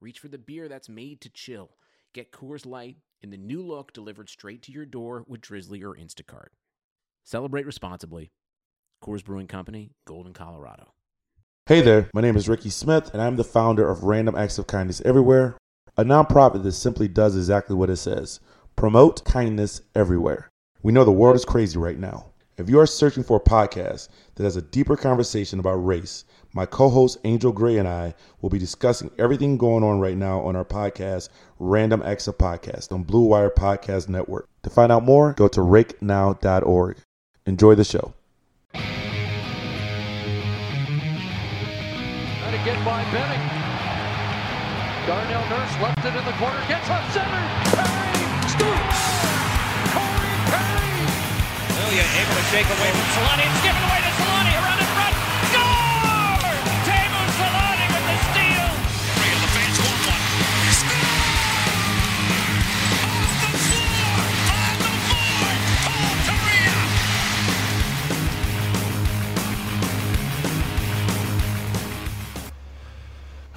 reach for the beer that's made to chill. Get Coors Light in the new look delivered straight to your door with Drizzly or Instacart. Celebrate responsibly. Coors Brewing Company, Golden, Colorado. Hey there, my name is Ricky Smith, and I'm the founder of Random Acts of Kindness Everywhere, a nonprofit that simply does exactly what it says promote kindness everywhere. We know the world is crazy right now. If you are searching for a podcast that has a deeper conversation about race, my co host Angel Gray and I will be discussing everything going on right now on our podcast, Random Acts of Podcast, on Blue Wire Podcast Network. To find out more, go to rakenow.org. Enjoy the show. Trying to get by Benning. Darnell Nurse left it in the corner, gets up center. Perry scores! Corey Perry! Ilya able to shake away from Solani. It's given away to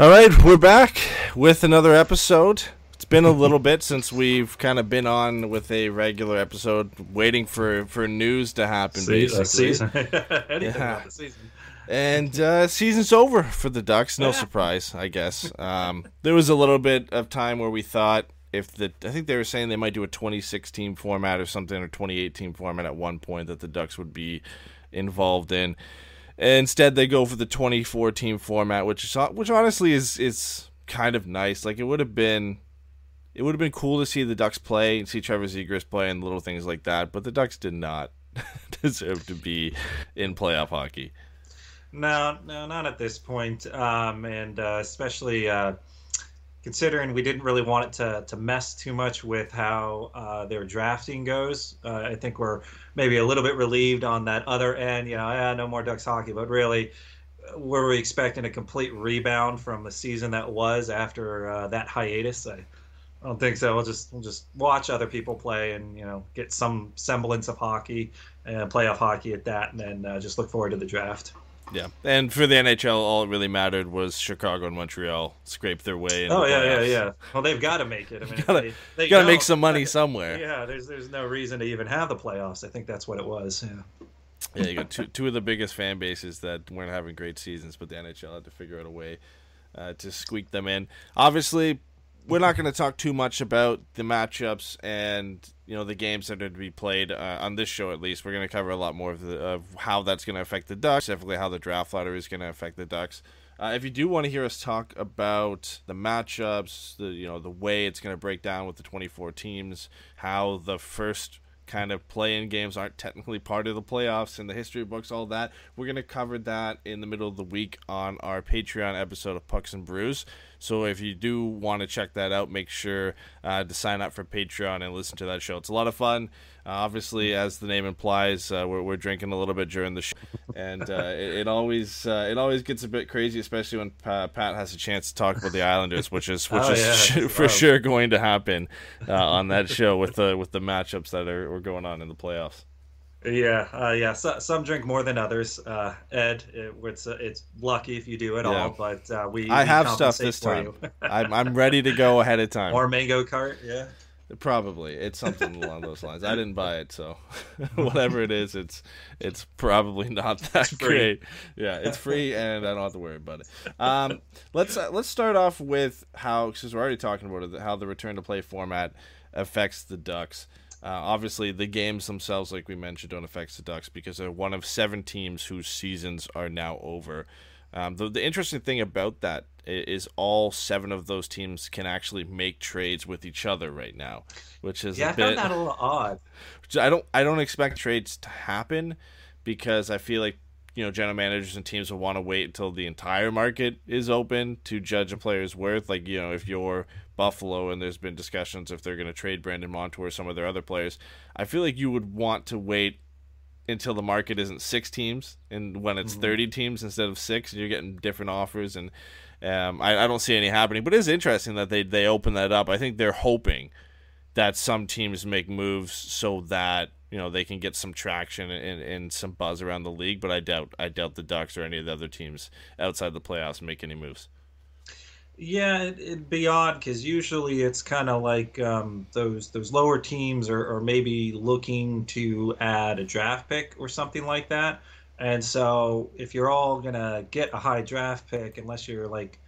All right, we're back with another episode. It's been a little bit since we've kind of been on with a regular episode, waiting for for news to happen. Uh, season. Anything Yeah. about the season. and uh, season's over for the Ducks. No surprise, I guess. Um, there was a little bit of time where we thought if the I think they were saying they might do a 2016 format or something or 2018 format at one point that the Ducks would be involved in. Instead, they go for the 2014 format, which is which honestly is is kind of nice. Like it would have been, it would have been cool to see the Ducks play and see Trevor Zegras play and little things like that. But the Ducks did not deserve to be in playoff hockey. No, no, not at this point. Um, and uh, especially uh, considering we didn't really want it to, to mess too much with how uh, their drafting goes. Uh, I think we're maybe a little bit relieved on that other end. You know, yeah, no more Ducks hockey, but really, uh, were we expecting a complete rebound from the season that was after uh, that hiatus? I, I don't think so. We'll just we'll just watch other people play and you know get some semblance of hockey and playoff hockey at that, and then uh, just look forward to the draft. Yeah, and for the NHL, all it really mattered was Chicago and Montreal scrape their way. Oh the yeah, yeah, playoffs. yeah. Well, they've got to make it. I mean, Gotta- they, they Got to make some money somewhere. Yeah, there's there's no reason to even have the playoffs. I think that's what it was. Yeah. Yeah, you got two two of the biggest fan bases that weren't having great seasons, but the NHL had to figure out a way uh, to squeak them in. Obviously, we're not going to talk too much about the matchups and you know the games that are to be played uh, on this show. At least we're going to cover a lot more of, the, of how that's going to affect the Ducks, specifically how the draft lottery is going to affect the Ducks. Uh, if you do want to hear us talk about the matchups, the you know the way it's going to break down with the 24 teams, how the first kind of play-in games aren't technically part of the playoffs and the history books, all that. We're gonna cover that in the middle of the week on our Patreon episode of Pucks and Brews. So if you do want to check that out, make sure uh, to sign up for Patreon and listen to that show. It's a lot of fun. Uh, obviously, as the name implies, uh, we're, we're drinking a little bit during the show, and uh, it, it always uh, it always gets a bit crazy, especially when Pa- Pat has a chance to talk about the Islanders, which is which Oh, is yeah, for wow. sure going to happen uh, on that show with the with the matchups that are, are going on in the playoffs. Yeah, uh, yeah. So, some drink more than others. Uh, Ed, it, it's it's lucky if you do at Yeah. all, but uh, we I we have stuff this time. I'm, I'm ready to go ahead of time. Or mango cart, yeah. Probably it's something along those lines. I didn't buy it, so whatever it is, it's it's probably not that great. Yeah, it's free, and I don't have to worry about it. Um, let's uh, let's start off with how because we're already talking about it, how the return to play format affects the Ducks. Uh, obviously, the games themselves, like we mentioned, don't affect the Ducks because they're one of seven teams whose seasons are now over. Um, the, the interesting thing about that is all seven of those teams can actually make trades with each other right now, which is Yeah, a I bit. found that a little odd. I don't I don't expect trades to happen because I feel like you know general managers and teams will want to wait until the entire market is open to judge a player's worth. Like you know, if you're Buffalo and there's been discussions if they're going to trade Brandon Montour or some of their other players, I feel like you would want to wait until the market isn't six teams and when it's 30 teams instead of six and you're getting different offers and um, I, I don't see any happening. But it is interesting that they, they open that up. I think they're hoping that some teams make moves so that you know they can get some traction and, and some buzz around the league but i doubt i doubt the ducks or any of the other teams outside the playoffs make any moves Yeah, it, it'd be odd because usually it's kind of like um, those those lower teams are, are maybe looking to add a draft pick or something like that. And so if you're all gonna get a high draft pick, unless you're like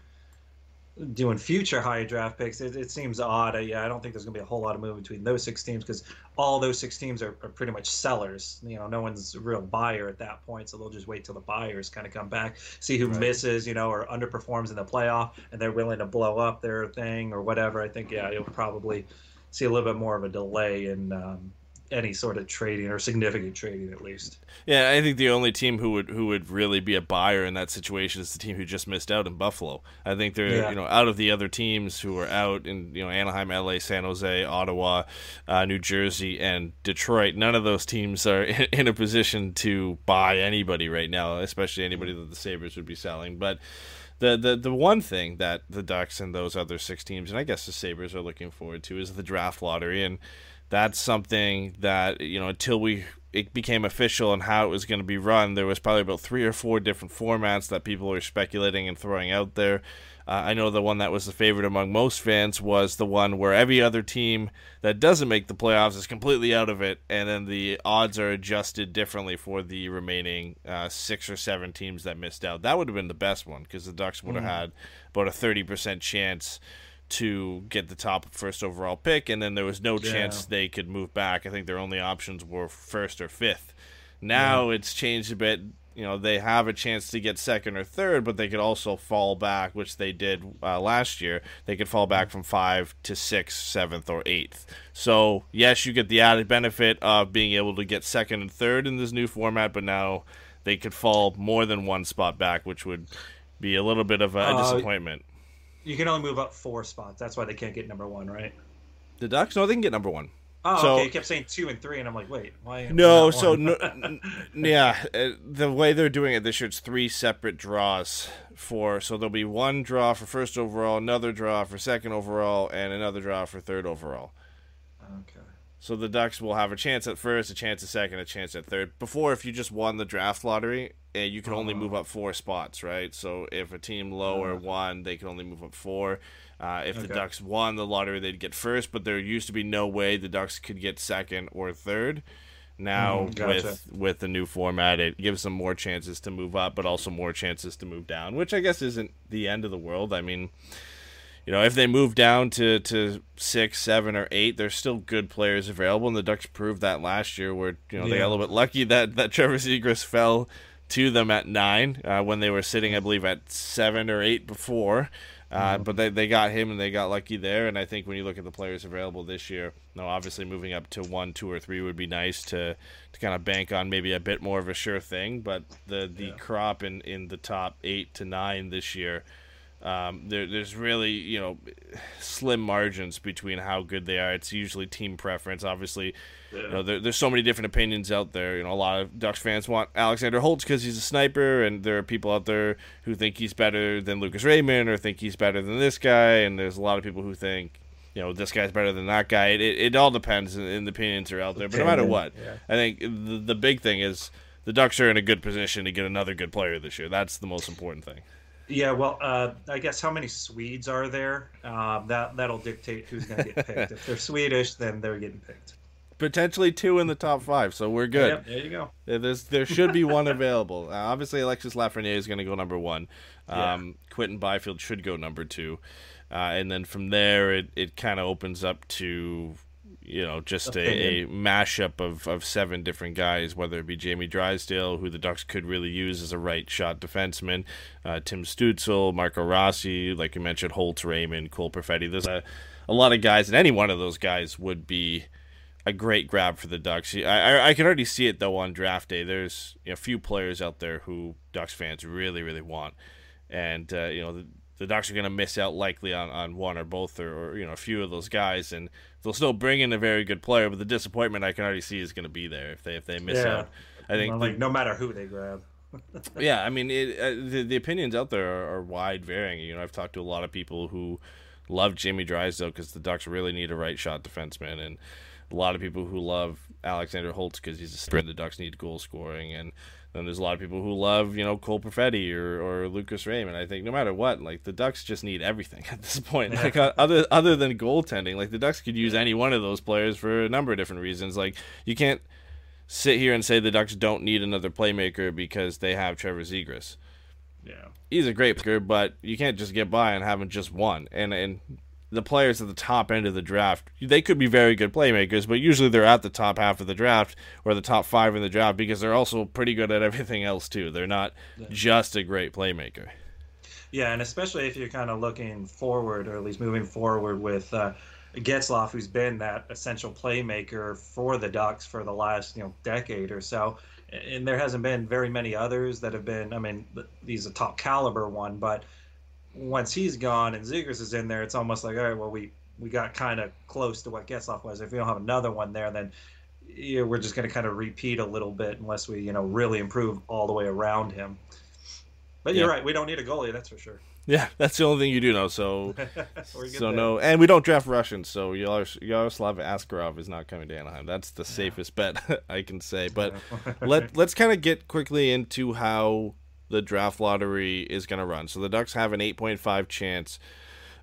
doing future high draft picks, it, it seems odd. Yeah, I don't think there's gonna be a whole lot of movement between those six teams because all those six teams are, are pretty much sellers. You know, no one's a real buyer at that point, so they'll just wait till the buyers kind of come back, see who misses, you know, or underperforms in the playoff, and they're willing to blow up their thing or whatever. I think yeah, you'll probably see a little bit more of a delay in um, any sort of trading or significant trading at least. Yeah, I think the only team who would who would really be a buyer in that situation is the team who just missed out in Buffalo. I think they're Yeah. you know out of the other teams who are out in you know Anaheim, LA, San Jose, Ottawa, uh, New Jersey, and Detroit. None of those teams are in, in a position to buy anybody right now, especially anybody that the Sabres would be selling. But the, the the one thing that the Ducks and those other six teams, and I guess the Sabres are looking forward to, is the draft lottery, and that's something that you know until we it became official and how it was going to be run, there was probably about three or four different formats that people were speculating and throwing out there. Uh, I know the one that was the favorite among most fans was the one where every other team that doesn't make the playoffs is completely out of it, and then the odds are adjusted differently for the remaining uh, six or seven teams that missed out. That would have been the best one because the Ducks would have had about a thirty percent chance to get the top first overall pick, and then there was no chance they could move back. I think their only options were first or fifth. Now it's changed a bit. You know, they have a chance to get second or third, but they could also fall back, which they did uh, last year. They could fall back from five to sixth, seventh, or eighth. So, yes, you get the added benefit of being able to get second and third in this new format, but now they could fall more than one spot back, which would be a little bit of a, a Uh, disappointment. You can only move up four spots. That's why they can't get number one, right? The Ducks? No, they can get number one. Oh, So- okay. You kept saying two and three, and I'm like, wait, why? No, so no, yeah, uh, the way they're doing it this year, it's three separate draws for. So there'll be one draw for first overall, another draw for second overall, and another draw for third overall. okay. So the Ducks will have a chance at first, a chance at second, a chance at third. Before, if you just won the draft lottery, and you could only move up four spots, right? So if a team lower won, they could only move up four. Uh, if the Ducks won the lottery, they'd get first, but there used to be no way the Ducks could get second or third. Now Mm, gotcha. with with the new format, it gives them more chances to move up, but also more chances to move down, which I guess isn't the end of the world. I mean, you know, if they move down to, to six, seven, or eight, there's still good players available, and the Ducks proved that last year, where you know they got a little bit lucky that that Trevor Zegras fell to them at nine uh, when they were sitting, I believe, at seven or eight before. Uh, But they, they got him and they got lucky there. And I think when you look at the players available this year, now obviously moving up to one, two, or three would be nice to, to kind of bank on maybe a bit more of a sure thing. But the, the crop in, in the top eight to nine this year, um, there, there's really you know slim margins between how good they are. It's usually team preference. Obviously, you know there, there's so many different opinions out there. You know, a lot of Ducks fans want Alexander Holtz because he's a sniper, and there are people out there who think he's better than Lucas Raymond or think he's better than this guy, and there's a lot of people who think. You know, this guy's better than that guy. It, it, it all depends, and, and the opinions are out there. But no matter what, yeah. I think the, the big thing is the Ducks are in a good position to get another good player this year. That's the most important thing. Yeah, well, uh, I guess how many Swedes are there? Um, that that'll dictate who's going to get picked. if they're Swedish, then they're getting picked. potentially two in the top five, so we're good. Yep, there you go. There- There's there should be one available. Uh, obviously, Alexis Lafreniere is going to go number one. Um, Quinton Byfield should go number two, uh, and then from there it, it kind of opens up to you know just a, a mashup of, of seven different guys, whether it be Jamie Drysdale, who the Ducks could really use as a right shot defenseman, uh, Tim Stützle, Marco Rossi, like you mentioned, Holtz, Raymond, Cole Perfetti. There's a, a lot of guys, and any one of those guys would be a great grab for the Ducks. I, I I can already see it though on draft day. There's you know, a few players out there who Ducks fans really really want, and uh, you know the, the Ducks are going to miss out likely on, on one or both or, or you know a few of those guys, and they'll still bring in a very good player. But the disappointment I can already see is going to be there if they if they miss Yeah. out. I think Well, like no matter who they grab. yeah, I mean, it, uh, the the opinions out there are, are wide varying. You know, I've talked to a lot of people who love Jimmy Drysdale because the Ducks really need a right shot defenseman, and a lot of people who love Alexander Holtz because he's a spread. The Ducks need goal scoring, and then there's a lot of people who love you know Cole Perfetti or, or Lucas Raymond. I think no matter what, like the Ducks just need everything at this point. Like uh, other other than goaltending, like the Ducks could use any one of those players for a number of different reasons. Like you can't sit here and say the Ducks don't need another playmaker because they have Trevor Zegras. Yeah. He's a great player, but you can't just get by on having just one. And and the players at the top end of the draft, they could be very good playmakers, but usually they're at the top half of the draft or the top five in the draft because they're also pretty good at everything else too. They're not just a great playmaker. Yeah, and especially if you're kind of looking forward, or at least moving forward with uh, Getzlaf, who's been that essential playmaker for the Ducks for the last you know decade or so, and there hasn't been very many others that have been. I mean, he's a top caliber one, but once he's gone and Zegras is in there, it's almost like all right, well we we got kind of close to what Getzlaf was. If we don't have another one there, then yeah, we're just going to kind of repeat a little bit unless we you know really improve all the way around him. But you're Yeah. right, we don't need a goalie, that's for sure. Yeah, that's the only thing you do know. So, so there. no, and we don't draft Russians. So Yaros- Yaroslav Askarov is not coming to Anaheim. That's the safest bet I can say. But let let's kind of get quickly into how the draft lottery is going to run. So the Ducks have an eight point five chance,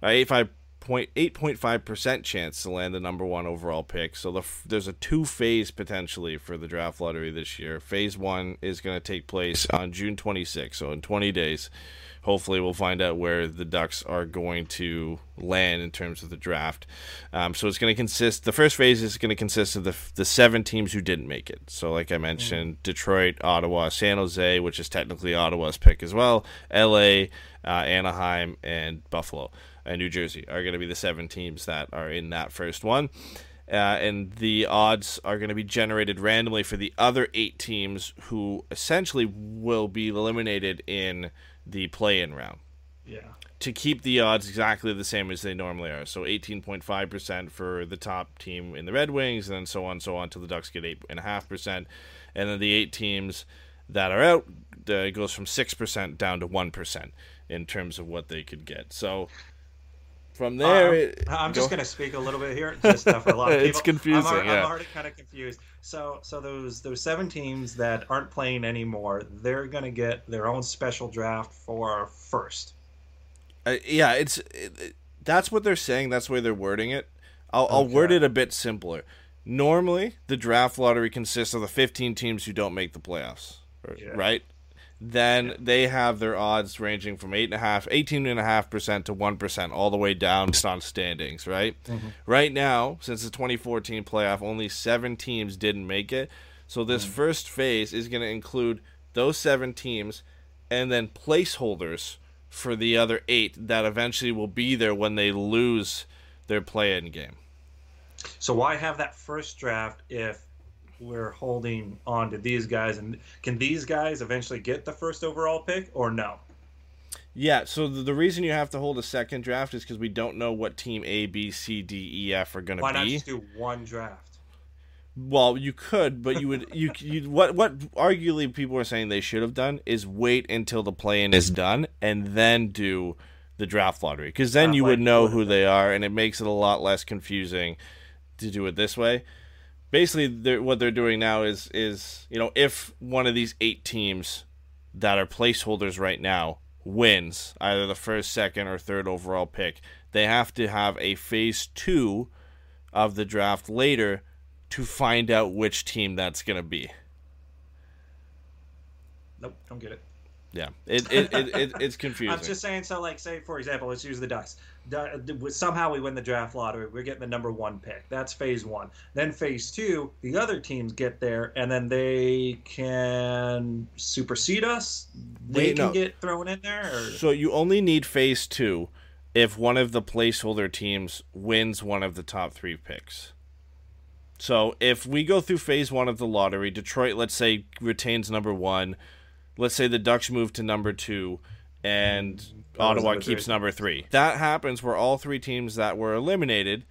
uh, eight five point eight point five percent chance to land the number one overall pick. So the there's a two phase potentially for the draft lottery this year. Phase one is going to take place on June 26th, so in 20 days. Hopefully, we'll find out where the Ducks are going to land in terms of the draft. Um, so it's going to consist. The first phase is going to consist of the the seven teams who didn't make it. So, like I mentioned, Detroit, Ottawa, San Jose, which is technically Ottawa's pick as well, L.A., uh, Anaheim, and Buffalo and New Jersey are going to be the seven teams that are in that first one. Uh, and the odds are going to be generated randomly for the other eight teams who essentially will be eliminated in the play-in round Yeah. to keep the odds exactly the same as they normally are. So 18.5% for the top team in the Red Wings, and then so on, so on, till the Ducks get 8.5%. And then the eight teams that are out uh, it goes from 6% down to 1% in terms of what they could get. So from there, Um, it- I'm just going to speak a little bit here, just uh, for a lot of people. It's confusing, I'm, already- yeah. I'm already kind of confused. So, so those those seven teams that aren't playing anymore, they're going to get their own special draft for first. Uh, yeah, it's it, it- that's what they're saying. That's the way they're wording it. I'll, I'll word it a bit simpler. Normally, the draft lottery consists of the 15 teams who don't make the playoffs, Yeah. right? Then they have their odds ranging from eight and a half, 18.5 percent to one percent, all the way down based on standings, right? Mm-hmm. Right now, since the 2014 playoff, only seven teams didn't make it. So this mm. first phase is going to include those seven teams, and then placeholders for the other eight that eventually will be there when they lose their play-in game. So why have that first draft if we're holding on to these guys? And can these guys eventually get the first overall pick or no? Yeah, so the, the reason you have to hold a second draft is because we don't know what team A, B, C, D, E, F are going to be. Why not just do one draft? Well, you could, but you would you you what what arguably people are saying they should have done is wait until the play-in is done and then do the draft lottery because then Draft you would know who they are and it makes it a lot less confusing to do it this way. Basically, they're, what they're doing now is is you know if one of these eight teams that are placeholders right now wins either the first, second, or third overall pick, they have to have a phase two of the draft later to find out which team that's going to be. Nope, don't get it. Yeah, it, it, it, it it's confusing. I'm just saying. So, like, say for example, let's use the Ducks. Somehow we win the draft lottery. We're getting the number one pick. That's phase one. Then phase two, the other teams get there, and then they can supersede us. They Wait, can no. get thrown in there. Or... So you only need phase two if one of the placeholder teams wins one of the top three picks. So if we go through phase one of the lottery, Detroit, let's say, retains number one. Let's say the Ducks move to number two, and Ottawa number keeps three. number three. That happens where all three teams that were eliminated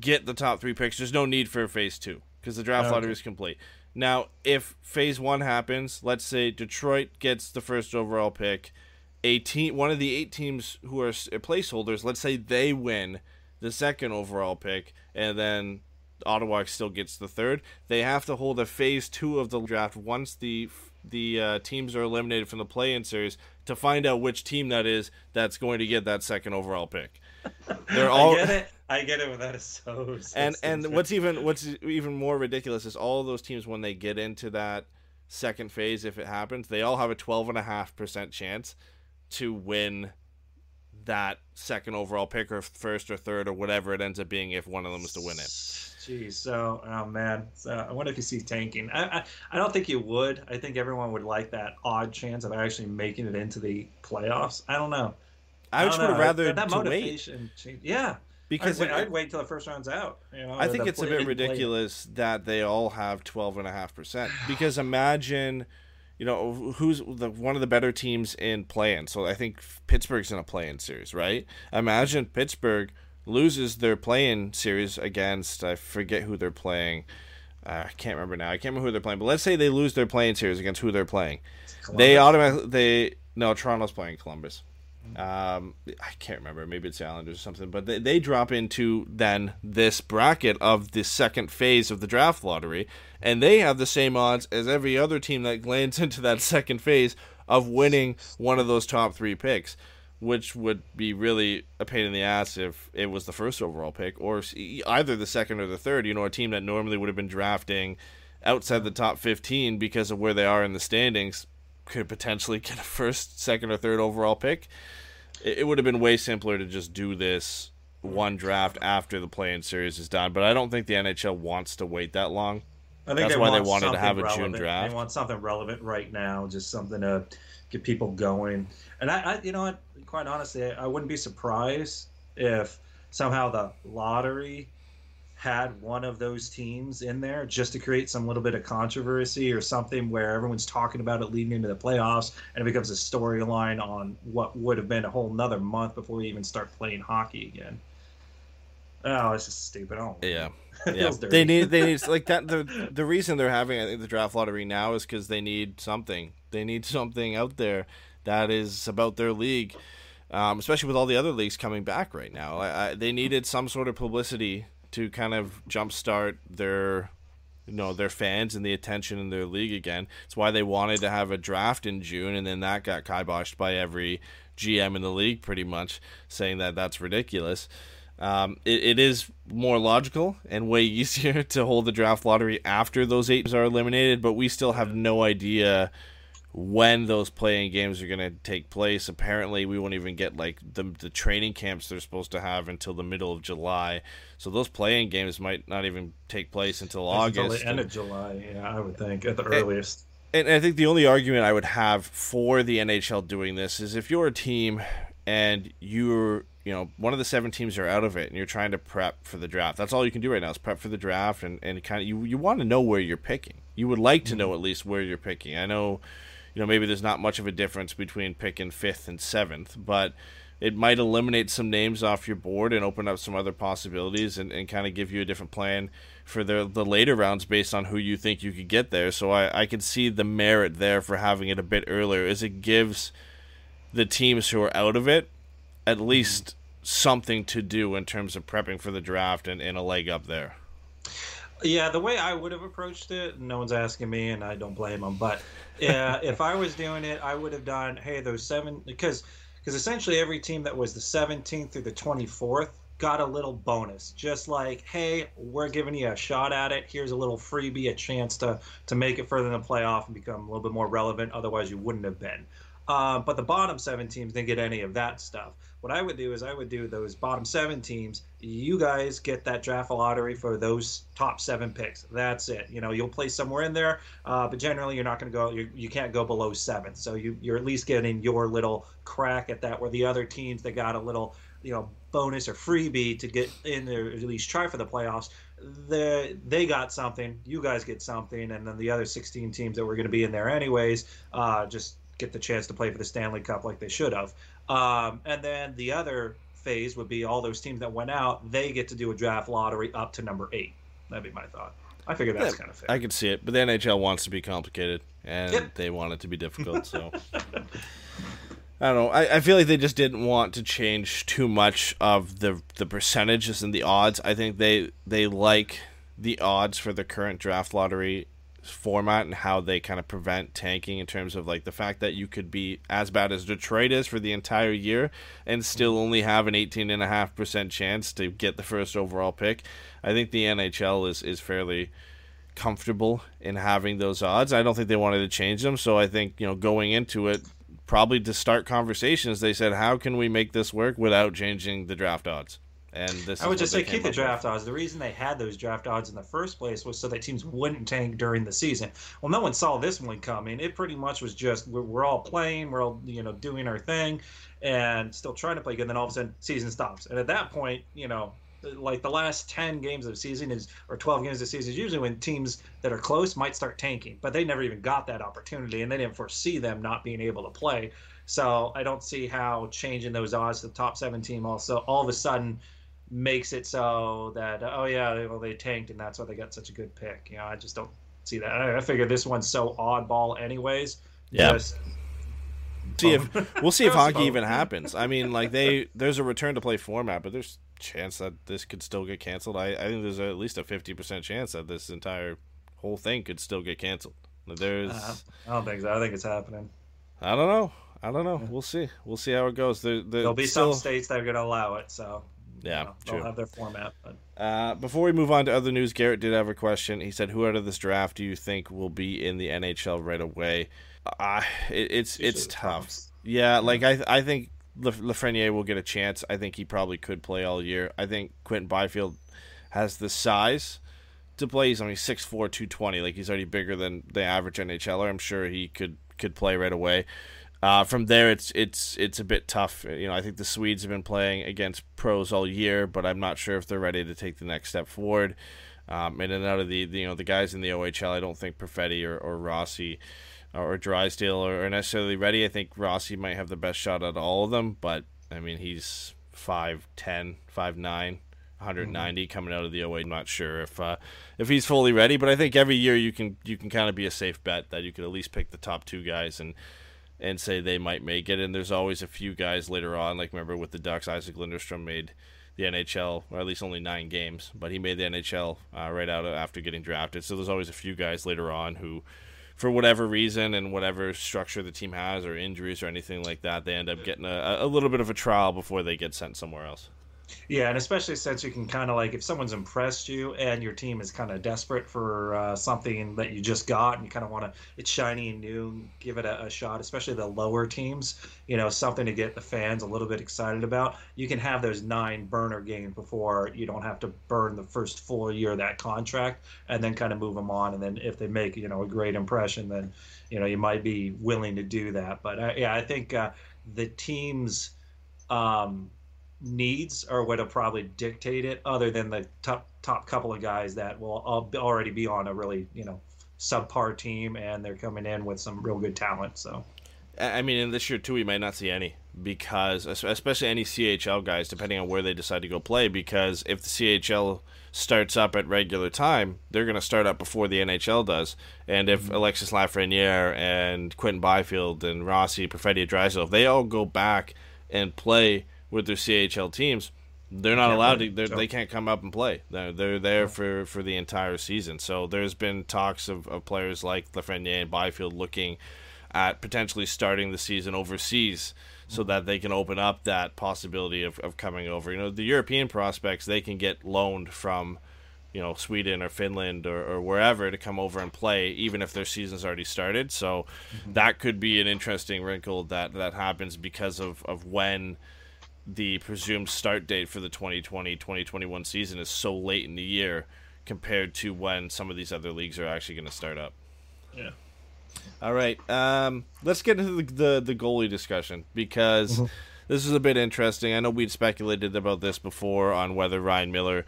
get the top three picks. There's no need for phase two because the draft Okay. lottery is complete. Now, if phase one happens, let's say Detroit gets the first overall pick, a team, one of the eight teams who are placeholders, let's say they win the second overall pick, and then Ottawa still gets the third. They have to hold a phase two of the draft once the the uh, teams are eliminated from the play-in series to find out which team that is that's going to get that second overall pick. They're all I get it. I get it, but that is so. so and and what's even what's even more ridiculous is all of those teams when they get into that second phase if it happens they all have a 12.5% chance to win that second overall pick or first or third or whatever it ends up being if one of them is to win it Jeez, so oh man, so I wonder if you see tanking. I, I I don't think you would. I think everyone would like that odd chance of actually making it into the playoffs. I don't know. i, just would know. rather that, that to wait motivation. change- Yeah, because I'd, it- I'd wait till the first round's out. You know, I think it's a play- bit play- ridiculous that they all have 12.5%. Because imagine, you know, who's the one of the better teams in play-in. So I think Pittsburgh's in a play-in series, right? Imagine Pittsburgh loses their play-in series against, I forget who they're playing. Uh, I can't remember now. I can't remember who they're playing. But let's say they lose their playing series against who they're playing. They automatically they no Toronto's playing Columbus. Um, I can't remember. Maybe it's the Islanders or something. But they, they drop into then this bracket of the second phase of the draft lottery, and they have the same odds as every other team that lands into that second phase of winning one of those top three picks, which would be really a pain in the ass if it was the first overall pick or either the second or the third. You know, a team that normally would have been drafting outside the top 15 because of where they are in the standings could potentially get a first, second, or third overall pick. It, would have been way simpler to just do this one draft after the play-in series is done, but I don't think the NHL wants to wait that long. I think That's they why they wanted to have a June relevant. draft. They want something relevant right now, just something to get people going. And I, I you know what? Quite honestly, I wouldn't be surprised if somehow the lottery had one of those teams in there just to create some little bit of controversy or something where everyone's talking about it leading into the playoffs and it becomes a storyline on what would have been a whole nother month before we even start playing hockey again. Oh, it's just stupid. Oh, Yeah. It Yeah, feels they need they need like that. The the reason they're having I think the draft lottery now is because they need something. They need something out there that is about their league, um, especially with all the other leagues coming back right now. I, I, they needed some sort of publicity to kind of jumpstart their you know their fans and the attention in their league again. It's why they wanted to have a draft in June, and then that got kiboshed by every GM in the league, pretty much saying that that's ridiculous. Um, it, it is more logical and way easier to hold the draft lottery after those eight are eliminated, but we still have no idea when those playing games are going to take place. Apparently, we won't even get like the the training camps they're supposed to have until the middle of July. So those playing games might not even take place until Until August. the end of July, yeah, I would think at the earliest. And I think the only argument I would have for the NHL doing this is if you're a team and you're, you know, one of the seven teams are out of it and you're trying to prep for the draft. That's all you can do right now is prep for the draft and, and kind of you you want to know where you're picking. You would like to know mm-hmm. at least where you're picking. I know, you know, maybe there's not much of a difference between picking fifth and seventh, but it might eliminate some names off your board and open up some other possibilities and, and kind of give you a different plan for the the later rounds based on who you think you could get there. So I, I can see the merit there for having it a bit earlier as it gives the teams who are out of it at mm-hmm. least something to do in terms of prepping for the draft and, and a leg up there. Yeah, the way I would have approached it, no one's asking me, and I don't blame them. But yeah, if I was doing it, I would have done, hey, those seven, because because essentially every team that was the 17th through the 24th got a little bonus, just like, hey, we're giving you a shot at it. Here's a little freebie, a chance to to make it further in the playoff and become a little bit more relevant. Otherwise, you wouldn't have been. Uh, but the bottom seven teams didn't get any of that stuff. What I would do is I would do those bottom seven teams. You guys get that draft lottery for those top seven picks. That's it. You know, you'll play somewhere in there, uh, but generally you're not going to go. You, you can't go below seven. So you, you're at least getting your little crack at that. Where the other teams that got a little you know bonus or freebie to get in there at least try for the playoffs. They they got something, you guys get something, and then the other 16 teams that were going to be in there anyways uh, just get the chance to play for the Stanley Cup like they should have. Um, and then the other phase would be all those teams that went out, they get to do a draft lottery up to number eight. That'd be my thought. I figure that's Yeah, kind of fair. I can see it, but the NHL wants to be complicated, and Yep. they want it to be difficult. So I don't know. I, I feel like they just didn't want to change too much of the the percentages and the odds. I think they they like the odds for the current draft lottery format and how they kind of prevent tanking in terms of like the fact that you could be as bad as Detroit is for the entire year and still mm-hmm. only have an 18.5% chance to get the first overall pick. I think the NHL is is fairly comfortable in having those odds. I don't think they wanted to change them, so I think you know going into it, probably to start conversations, they said, "How can we make this work without changing the draft odds?" And this I would just say keep the draft odds. The reason they had those draft odds in the first place was so that teams wouldn't tank during the season. Well, no one saw this one coming. It pretty much was just we're, we're all playing, we're all you know doing our thing, and still trying to play good. And then all of a sudden, season stops. And at that point, you know, like the last ten games of the season is or twelve games of the season is usually when teams that are close might start tanking, but they never even got that opportunity, and they didn't foresee them not being able to play. So I don't see how changing those odds to the top seven team also all of a sudden makes it so that oh yeah well they tanked and that's why they got such a good pick you know i just don't see that i, I figure this one's so oddball anyways Yeah. just see if we'll see if hockey even happens. I mean, like they there's a return to play format, but there's chance that this could still get canceled. I, I think there's at least a fifty percent chance that this entire whole thing could still get canceled. There's uh, i don't think so i think it's happening I don't know. I don't know. We'll see. We'll see how it goes. There, there'll be still, some states that are going to allow it so you Yeah, know, they'll have their format Uh, before we move on to other news, Garrett did have a question. He said, "Who out of this draft do you think will be in the NHL right away?" Uh, it, it's usually it's tough. Yeah, like I I think Lafreniere will get a chance. I think he probably could play all year. I think Quinton Byfield has the size to play. He's only 6'4", 220. Like he's already bigger than the average NHLer. I'm sure he could could play right away. Uh, from there, it's it's it's a bit tough. You know, I think the Swedes have been playing against pros all year, but I'm not sure if they're ready to take the next step forward. Um, and then out of the, the you know the guys in the OHL, I don't think Perfetti or, or Rossi or Drysdale are, are necessarily ready. I think Rossi might have the best shot out of all of them, but I mean he's 5'10", 5'9", 190 coming out of the OA. I'm not sure if uh, if he's fully ready, but I think every year you can you can kind of be a safe bet that you could at least pick the top two guys and and say they might make it. And there's always a few guys later on, like remember with the Ducks, Isac Lundeström made the NHL, or at least only nine games, but he made the NHL uh, right out after getting drafted. So there's always a few guys later on who, for whatever reason and whatever structure the team has or injuries or anything like that, they end up getting a, a little bit of a trial before they get sent somewhere else. Yeah, and especially since you can kind of like if someone's impressed you and your team is kind of desperate for uh, something that you just got and you kind of want to it's shiny and new, give it a, a shot. Especially the lower teams, you know, something to get the fans a little bit excited about. You can have those nine burner games before you don't have to burn the first full year of that contract, and then kind of move them on. And then if they make you know a great impression, then you know you might be willing to do that. But uh, yeah, I think uh, the teams. Um, needs are what'll probably dictate it, other than the top top couple of guys that will already be on a really you know subpar team and they're coming in with some real good talent. So I mean, in this year too, we might not see any because, especially any CHL guys, depending on where they decide to go play. Because if the CHL starts up at regular time, they're going to start up before the NHL does. And if mm-hmm. Alexis Lafreniere and Quinton Byfield and Rossi, Perfetti, Drysdale, if they all go back and play with their CHL teams, they're not Can't allowed play, to. So- They can't come up and play. They're, they're there for, for the entire season. So there's been talks of, of players like Lafreniere and Byfield looking at potentially starting the season overseas so that they can open up that possibility of, of coming over. You know, the European prospects, they can get loaned from, you know, Sweden or Finland or, or wherever to come over and play, even if their season's already started. So mm-hmm. that could be an interesting wrinkle that, that happens because of, of when the presumed start date for the 2020-2021 season is so late in the year compared to when some of these other leagues are actually going to start up. yeah, All right, um, let's get into the, the the goalie discussion because this is a bit interesting. I know we'd speculated about this before on whether Ryan Miller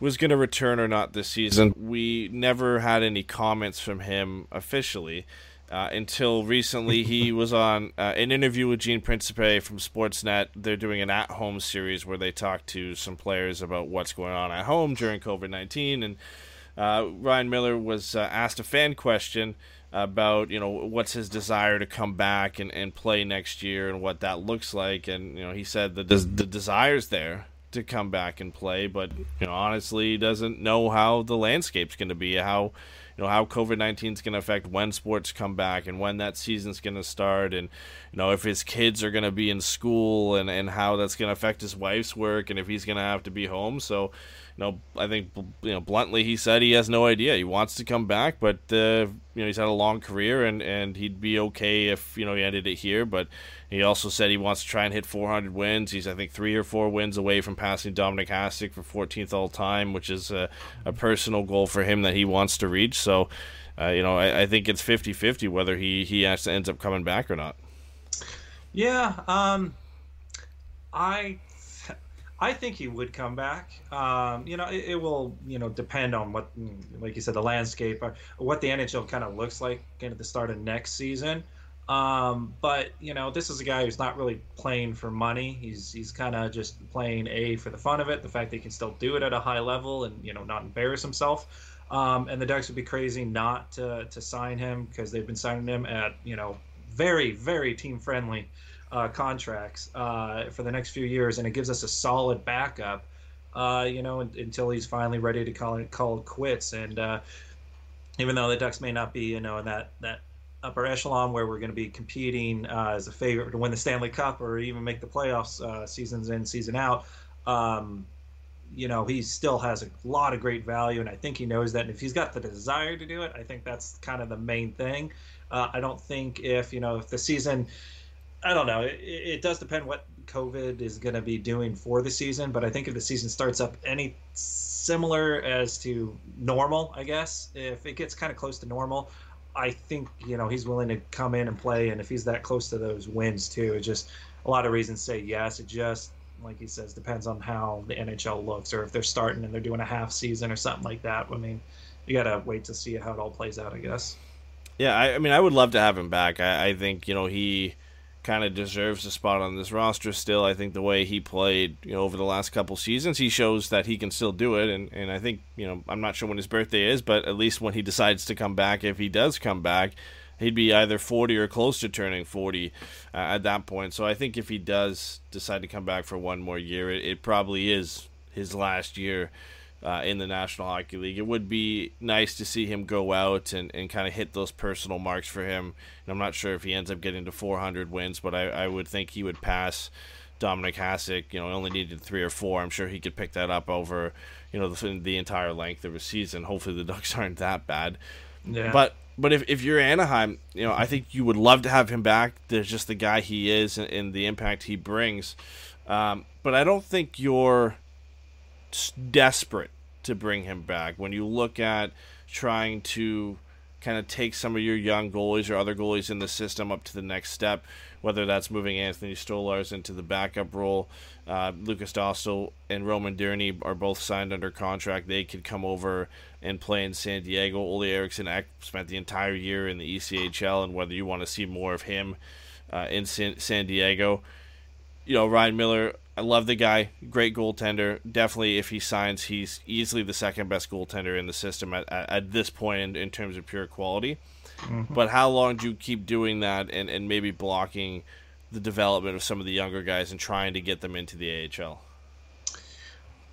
was going to return or not this season. We never had any comments from him officially. Uh, until recently, he was on uh, an interview with Gene Principe from Sportsnet. They're doing an at-home series where they talk to some players about what's going on at home during COVID nineteen. And uh, Ryan Miller was uh, asked a fan question about you know what's his desire to come back and, and play next year and what that looks like. And you know he said that the, the desire's there to come back and play, but you know honestly he doesn't know how the landscape's going to be, how you know how COVID nineteen is going to affect when sports come back and when that season's going to start, and you know if his kids are going to be in school and and how that's going to affect his wife's work and if he's going to have to be home. So, you know, I think you know bluntly he said he has no idea. He wants to come back, but uh, you know he's had a long career and and he'd be okay if you know he ended it here. But he also said he wants to try and hit 400 wins. He's I think three or four wins away from passing Dominik Hasek for 14th all time, which is a, a personal goal for him that he wants to reach. So, uh, you know, I, I think it's 50-50 whether he he actually ends up coming back or not. Yeah, um, I I think he would come back. Um, you know, it, it, will you know depend on what, like you said, the landscape or what the NHL kind of looks like at the start of next season. Um, but you know, this is a guy who's not really playing for money. He's he's kind of just playing a for the fun of it. The fact that he can still do it at a high level and you know not embarrass himself. Um, and the Ducks would be crazy not to to sign him because they've been signing him at you know very very team friendly uh, contracts uh, for the next few years, and it gives us a solid backup. Uh, you know, until he's finally ready to call it call it quits. And uh, even though the Ducks may not be, you know, in that that upper echelon where we're going to be competing uh, as a favorite to win the Stanley Cup or even make the playoffs uh, seasons in, season out. Um, you know, he still has a lot of great value, and I think he knows that. And if he's got the desire to do it, I think that's kind of the main thing. Uh, I don't think if you know if the season, I don't know, it, it does depend what COVID is going to be doing for the season. But I think if the season starts up any similar as to normal, I guess if it gets kind of close to normal, I think you know he's willing to come in and play, and if he's that close to those wins too, it just a lot of reasons say yes. It just like he says depends on how the NHL looks, or if they're starting and they're doing a half season or something like that. I mean, you gotta wait to see how it all plays out, I guess. Yeah, I, I mean, I would love to have him back. I, I think you know he kind of deserves a spot on this roster still. I think the way he played, you know, over the last couple seasons, he shows that he can still do it. And, and I think, you know, I'm not sure when his birthday is, but at least when he decides to come back, if he does come back, he'd be either 40 or close to turning 40 uh, at that point. So I think if he does decide to come back for one more year, it, it probably is his last year uh, in the National Hockey League. It would be nice to see him go out and, and kind of hit those personal marks for him. And I'm not sure if he ends up getting to 400 wins, but I, I would think he would pass Dominik Hasek. You know, only needed three or four. I'm sure he could pick that up over, you know, the, the entire length of a season. Hopefully the Ducks aren't that bad. Yeah. But but if, if you're Anaheim, you know, I think you would love to have him back. There's just the guy he is and, and the impact he brings. Um, but I don't think you're desperate to bring him back. When you look at trying to kind of take some of your young goalies or other goalies in the system up to the next step, whether that's moving Anthony Stolarz into the backup role. Uh, Lukas Dostal and Roman Durny are both signed under contract. They could come over and play in San Diego. Olle Eriksson spent the entire year in the ECHL, and whether you want to see more of him uh, in San, San Diego, you know, Ryan Miller I love the guy. Great goaltender. Definitely, if he signs, he's easily the second best goaltender in the system at, at, at this point in, in, terms of pure quality. Mm-hmm. But how long do you keep doing that and, and maybe blocking the development of some of the younger guys and trying to get them into the AHL?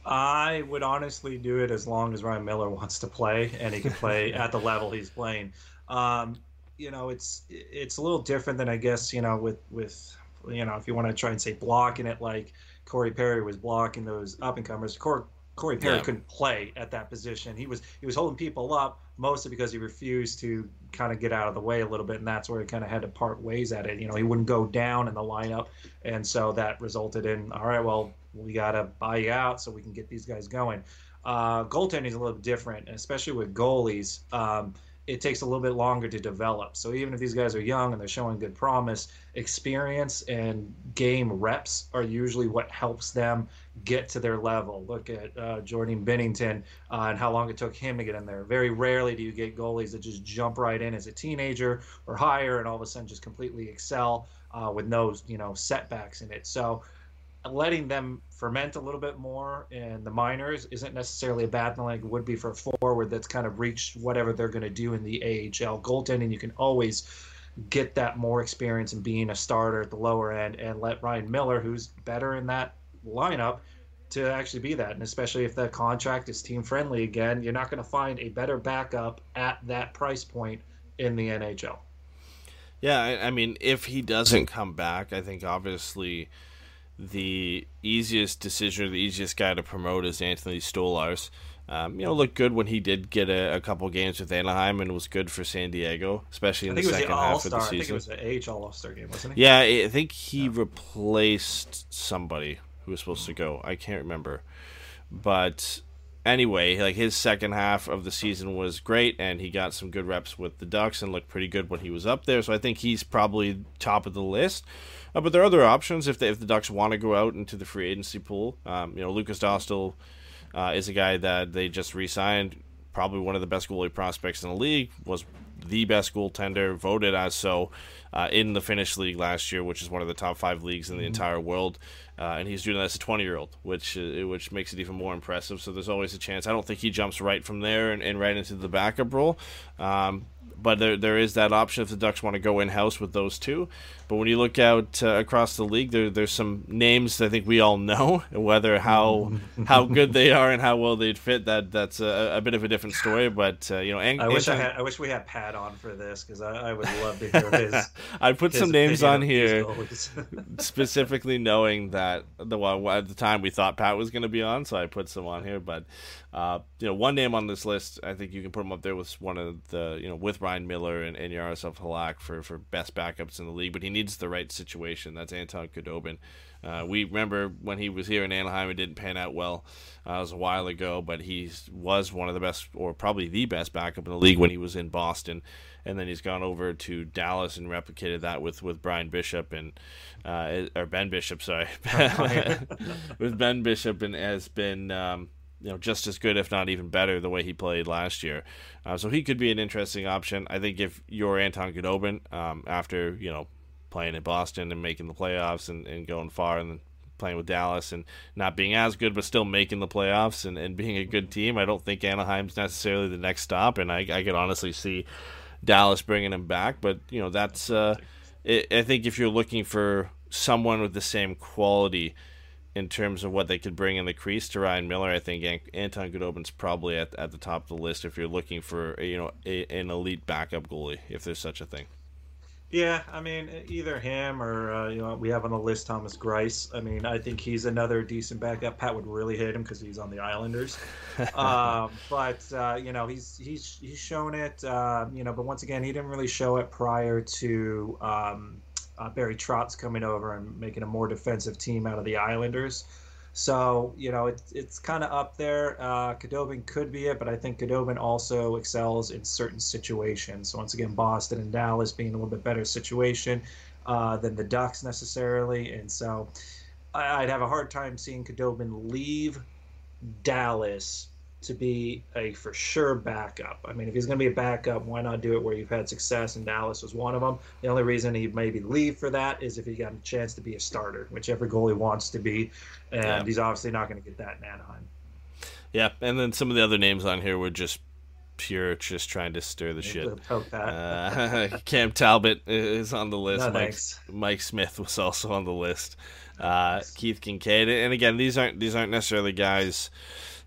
I would honestly do it as long as Ryan Miller wants to play and he can play at the level he's playing. Um, you know, it's it's a little different than I guess you know with with you know if you want to try and say blocking it like Corey Perry was blocking those up and comers. Corey, Corey Perry yeah. couldn't play at that position. He was he was holding people up mostly because he refused to kind of get out of the way a little bit, and that's where he kind of had to part ways at it. You know, he wouldn't go down in the lineup, and so that resulted in all right, well, we got to buy you out so we can get these guys going. Uh, goaltending is a little different, especially with goalies. Um, it takes a little bit longer to develop. So even if these guys are young and they're showing good promise, experience and game reps are usually what helps them get to their level. Look at uh, Jordan Binnington uh, and how long it took him to get in there. Very rarely do you get goalies that just jump right in as a teenager or higher and all of a sudden just completely excel uh, with no you know setbacks in it. So letting them ferment a little bit more in the minors isn't necessarily a bad thing like it would be for a forward that's kind of reached whatever they're going to do in the AHL. Goaltending, you can always get that more experience in being a starter at the lower end and let Ryan Miller, who's better in that lineup, to actually be that. And especially if the contract is team friendly again, you're not going to find a better backup at that price point in the NHL. Yeah, I, I mean, if he doesn't come back, I think obviously the easiest decision or the easiest guy to promote is Anthony Stolarz. Um, you know, looked good when he did get a, a, couple games with Anaheim and was good for San Diego, especially in the second half of the season. I think it was an AHL All Star game, wasn't he? Yeah, I think he yeah. replaced somebody who was supposed to go. I can't remember, but anyway, like his second half of the season was great, and he got some good reps with the Ducks and looked pretty good when he was up there. So I think he's probably top of the list. Uh, but there are other options if, they, if the Ducks want to go out into the free agency pool. Um, you know, Lukas Dostal uh, is a guy that they just re-signed. Probably one of the best goalie prospects in the league. Was the best goaltender, voted as so uh, in the Finnish league last year, which is one of the top five leagues in the mm-hmm. entire world. Uh, and he's doing that as a 20 year old, which uh, which makes it even more impressive. So there's always a chance. I don't think he jumps right from there and, and right into the backup role. Um, but there there is that option if the Ducks want to go in house with those two. But when you look out uh, across the league, there there's some names I think we all know. Whether how how good they are and how well they'd fit, that that's a, a bit of a different story. But uh, you know, Ang- I wish Anton- I had I wish we had Pat on for this because I, I, would love to hear his. I put his some names on here, specifically knowing that the well, at the time we thought Pat was going to be on, so I put some on here. But uh, you know, one name on this list, I think you can put him up there with one of the you know with Ryan Miller and, and Yaroslav Halak for for best backups in the league. But he needs the right situation. That's Anton Khudobin. Uh, we remember when he was here in Anaheim, it didn't pan out well. Uh, it was a while ago, but he was one of the best, or probably the best backup in the league when he was in Boston. And then he's gone over to Dallas and replicated that with, with Brian Bishop and uh, or Ben Bishop, sorry, with Ben Bishop and has been um, you know just as good, if not even better, the way he played last year. Uh, so he could be an interesting option. I think if you're Anton Khudobin, um, after you know playing in Boston and making the playoffs and, and going far and playing with Dallas and not being as good but still making the playoffs and, and being a good team. I don't think Anaheim's necessarily the next stop and I, I could honestly see Dallas bringing him back. But, you know, that's, uh, I think if you're looking for someone with the same quality in terms of what they could bring in the crease to Ryan Miller, I think Anton Khudobin's probably at, at the top of the list if you're looking for, you know, a, an elite backup goalie, if there's such a thing. Yeah, I mean, either him or uh, you know we have on the list Thomas Greiss. I mean, I think he's another decent backup. Pat would really hate him because he's on the Islanders, um, but uh, you know he's he's he's shown it. Uh, you know, but once again, he didn't really show it prior to um, uh, Barry Trotz coming over and making a more defensive team out of the Islanders. So you know it's it's kind of up there. Uh, Khudobin could be it, but I think Khudobin also excels in certain situations. So once again, Boston and Dallas being a little bit better situation uh, than the Ducks necessarily, and so I'd have a hard time seeing Khudobin leave Dallas to be a for sure backup. I mean, if he's going to be a backup, why not do it where you've had success? And Dallas was one of them. The only reason he maybe leave for that is if he got a chance to be a starter, which every goalie wants to be, and yeah. he's obviously not going to get that in Anaheim. Yeah, and then some of the other names on here were just pure, just trying to stir the shit. Uh, Cam Talbot is on the list. No, Mike, Mike, Smith was also on the list. Uh, Keith Kinkaid, and again, these aren't these aren't necessarily guys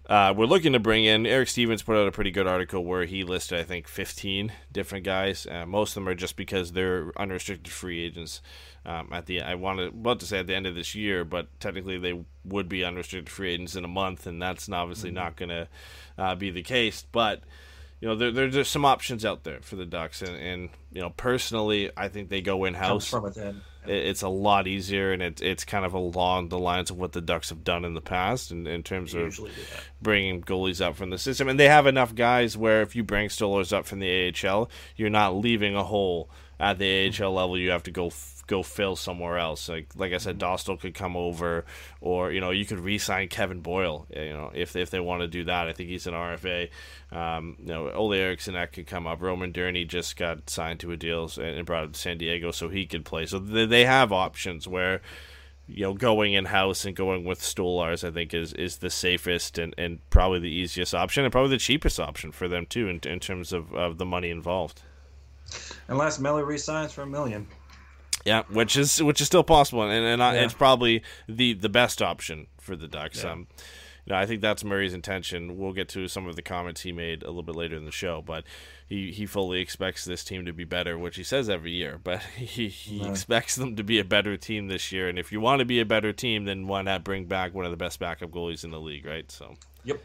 uh, we're looking to bring in Eric Stephens put out a pretty good article where he listed I think 15 different guys. Uh, most of them are just because they're unrestricted free agents. Um, at the I wanted about to say at the end of this year, but technically they would be unrestricted free agents in a month, and that's obviously mm-hmm. not going to uh, be the case. But you know there, there, there's some options out there for the Ducks, and, and you know personally I think they go in house from within. it, it's a lot easier, and it, it's kind of along the lines of what the Ducks have done in the past, in, in terms They of usually do that. bringing goalies up from the system. And they have enough guys where if you bring Stolarz up from the AHL, you're not leaving a hole at the AHL level. You have to go f- go fill somewhere else. Like like I said, Dostal could come over, or you know you could re-sign Kevin Boyle. You know if if they want to do that, I think he's an RFA. Um, you know Olle Eriksson that could come up. Roman Durny just got signed to a deal and brought up to San Diego, so he could play. So they, they have options where you know, going in house and going with Stolarz, I think is is the safest and, and probably the easiest option and probably the cheapest option for them too in, in terms of, of the money involved. Unless Miller resigns for a million. Yeah, which is which is still possible, and and I, Yeah. it's probably the the best option for the Ducks. Um, you know, I think that's Murray's intention. We'll get to some of the comments he made a little bit later in the show, but he, he fully expects this team to be better, which he says every year. But he, he expects them to be a better team this year, and if you want to be a better team, then why not bring back one of the best backup goalies in the league, right? So. Yep.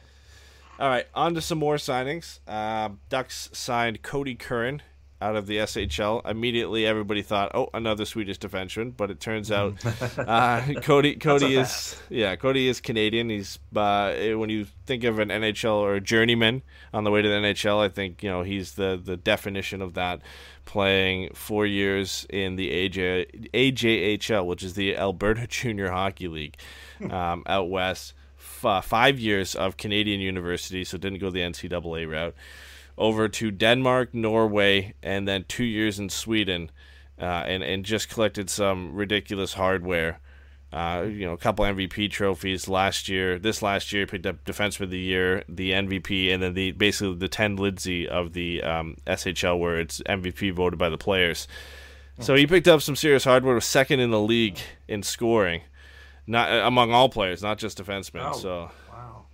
All right, on to some more signings. Uh, Ducks signed Cody Curran out of the SHL. Immediately, everybody thought, "Oh, another Swedish defenseman," but it turns out uh, Cody Cody is yeah Cody is Canadian. He's uh, when you think of an NHL or a journeyman on the way to the NHL, I think you know he's the the definition of that. Playing four years in the AJ, AJHL, which is the Alberta Junior Hockey League, um, out west f- five years of Canadian university, so didn't go the NCAA route. Over to Denmark, Norway, and then two years in Sweden, uh, and and just collected some ridiculous hardware. Uh, you know, a couple MVP trophies last year. This last year, picked up Defenseman of the Year, the MVP, and then the basically the Ted Lindsay of the um, SHL, where it's MVP voted by the players. So he picked up some serious hardware. Was second in the league in scoring, not among all players, not just defensemen. Oh. So Wow.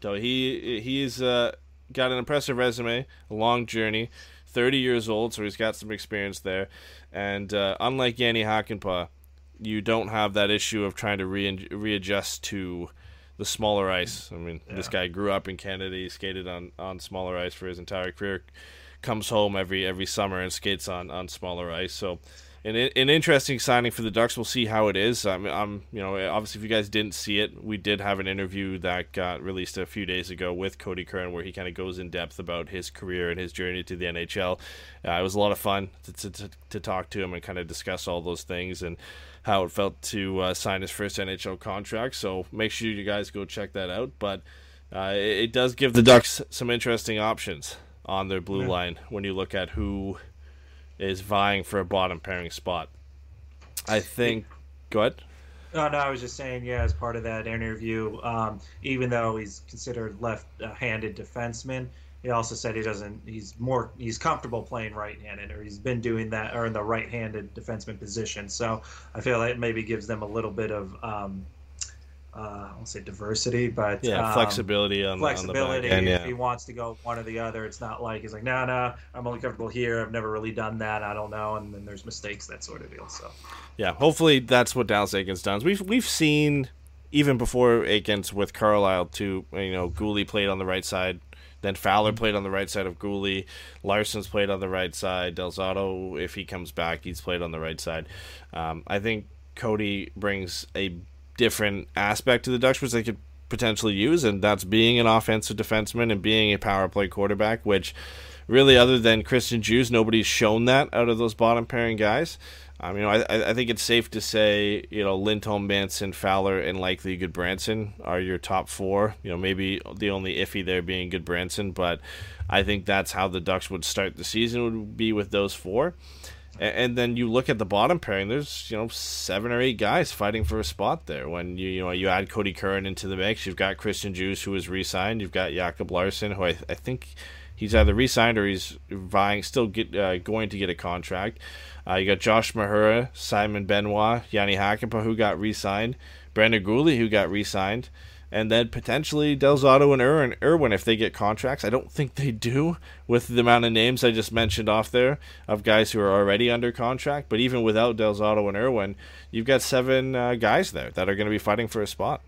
so he he's uh, got an impressive resume, a long journey, 30 years old, so he's got some experience there. And uh, unlike Jani Hakanpää, you don't have that issue of trying to re- readjust to the smaller ice. I mean, this guy grew up in Canada. He skated on, on smaller ice for his entire career. Comes home every every summer and skates on, on smaller ice. So an, an interesting signing for the Ducks. We'll see how it is. I'm, I'm, you know, obviously, if you guys didn't see it, we did have an interview that got released a few days ago with Cody Curran, where he kind of goes in depth about his career and his journey to the NHL. Uh, it was a lot of fun to, to, to, talk to him and kind of discuss all those things and how it felt to uh, sign his first NHL contract. So make sure you guys go check that out. But uh, it, it does give the Ducks some interesting options on their blue line when you look at who is vying for a bottom pairing spot. I think. Go ahead. Oh, no, I was just saying, yeah, as part of that interview, um, even though he's considered left-handed defenseman, he also said he doesn't. He's more. He's comfortable playing right-handed, or he's been doing that, or in the right-handed defenseman position. So I feel like it maybe gives them a little bit of, um, uh, I won't say diversity, but Yeah, um, flexibility on, flexibility. on the back end. If he wants to go one or the other, it's not like he's like, no, no, I'm only comfortable here. I've never really done that. I don't know. And then there's mistakes, that sort of deal. So Yeah, hopefully that's what Dallas Eakins does. We've we've seen even before Eakins with Carlyle too. You know, Guhle played on the right side, then Fowler played on the right side of Guhle. Larsson's played on the right side. Del Zotto, if he comes back, he's played on the right side. Um, I think Cody brings a different aspect to the Ducks, which they could potentially use, and that's being an offensive defenseman and being a power play quarterback, which really, other than Christian Djoos, nobody's shown that out of those bottom pairing guys. Um, you know, I, I think it's safe to say, you know, Lindholm, Manson, Fowler, and likely Gudbranson are your top four. You know, maybe the only iffy there being Gudbranson, but I think that's how the Ducks would start the season would be with those four. And then you look at the bottom pairing. There's you know seven or eight guys fighting for a spot there. When you you know you add Cody Curran into the mix, you've got Christian Djoos who was re-signed. You've got Jacob Larsson who I, I think he's either re-signed or he's vying still get uh, going to get a contract. Uh, you got Josh Mahura, Simon Benoit, Jani Hakanpää who got re-signed, Brendan Guhle who got re-signed, and then potentially Del Zotto and Irwin, Irwin if they get contracts. I don't think they do with the amount of names I just mentioned off there of guys who are already under contract. But even without Del Zotto and Irwin, you've got seven uh, guys there that are going to be fighting for a spot.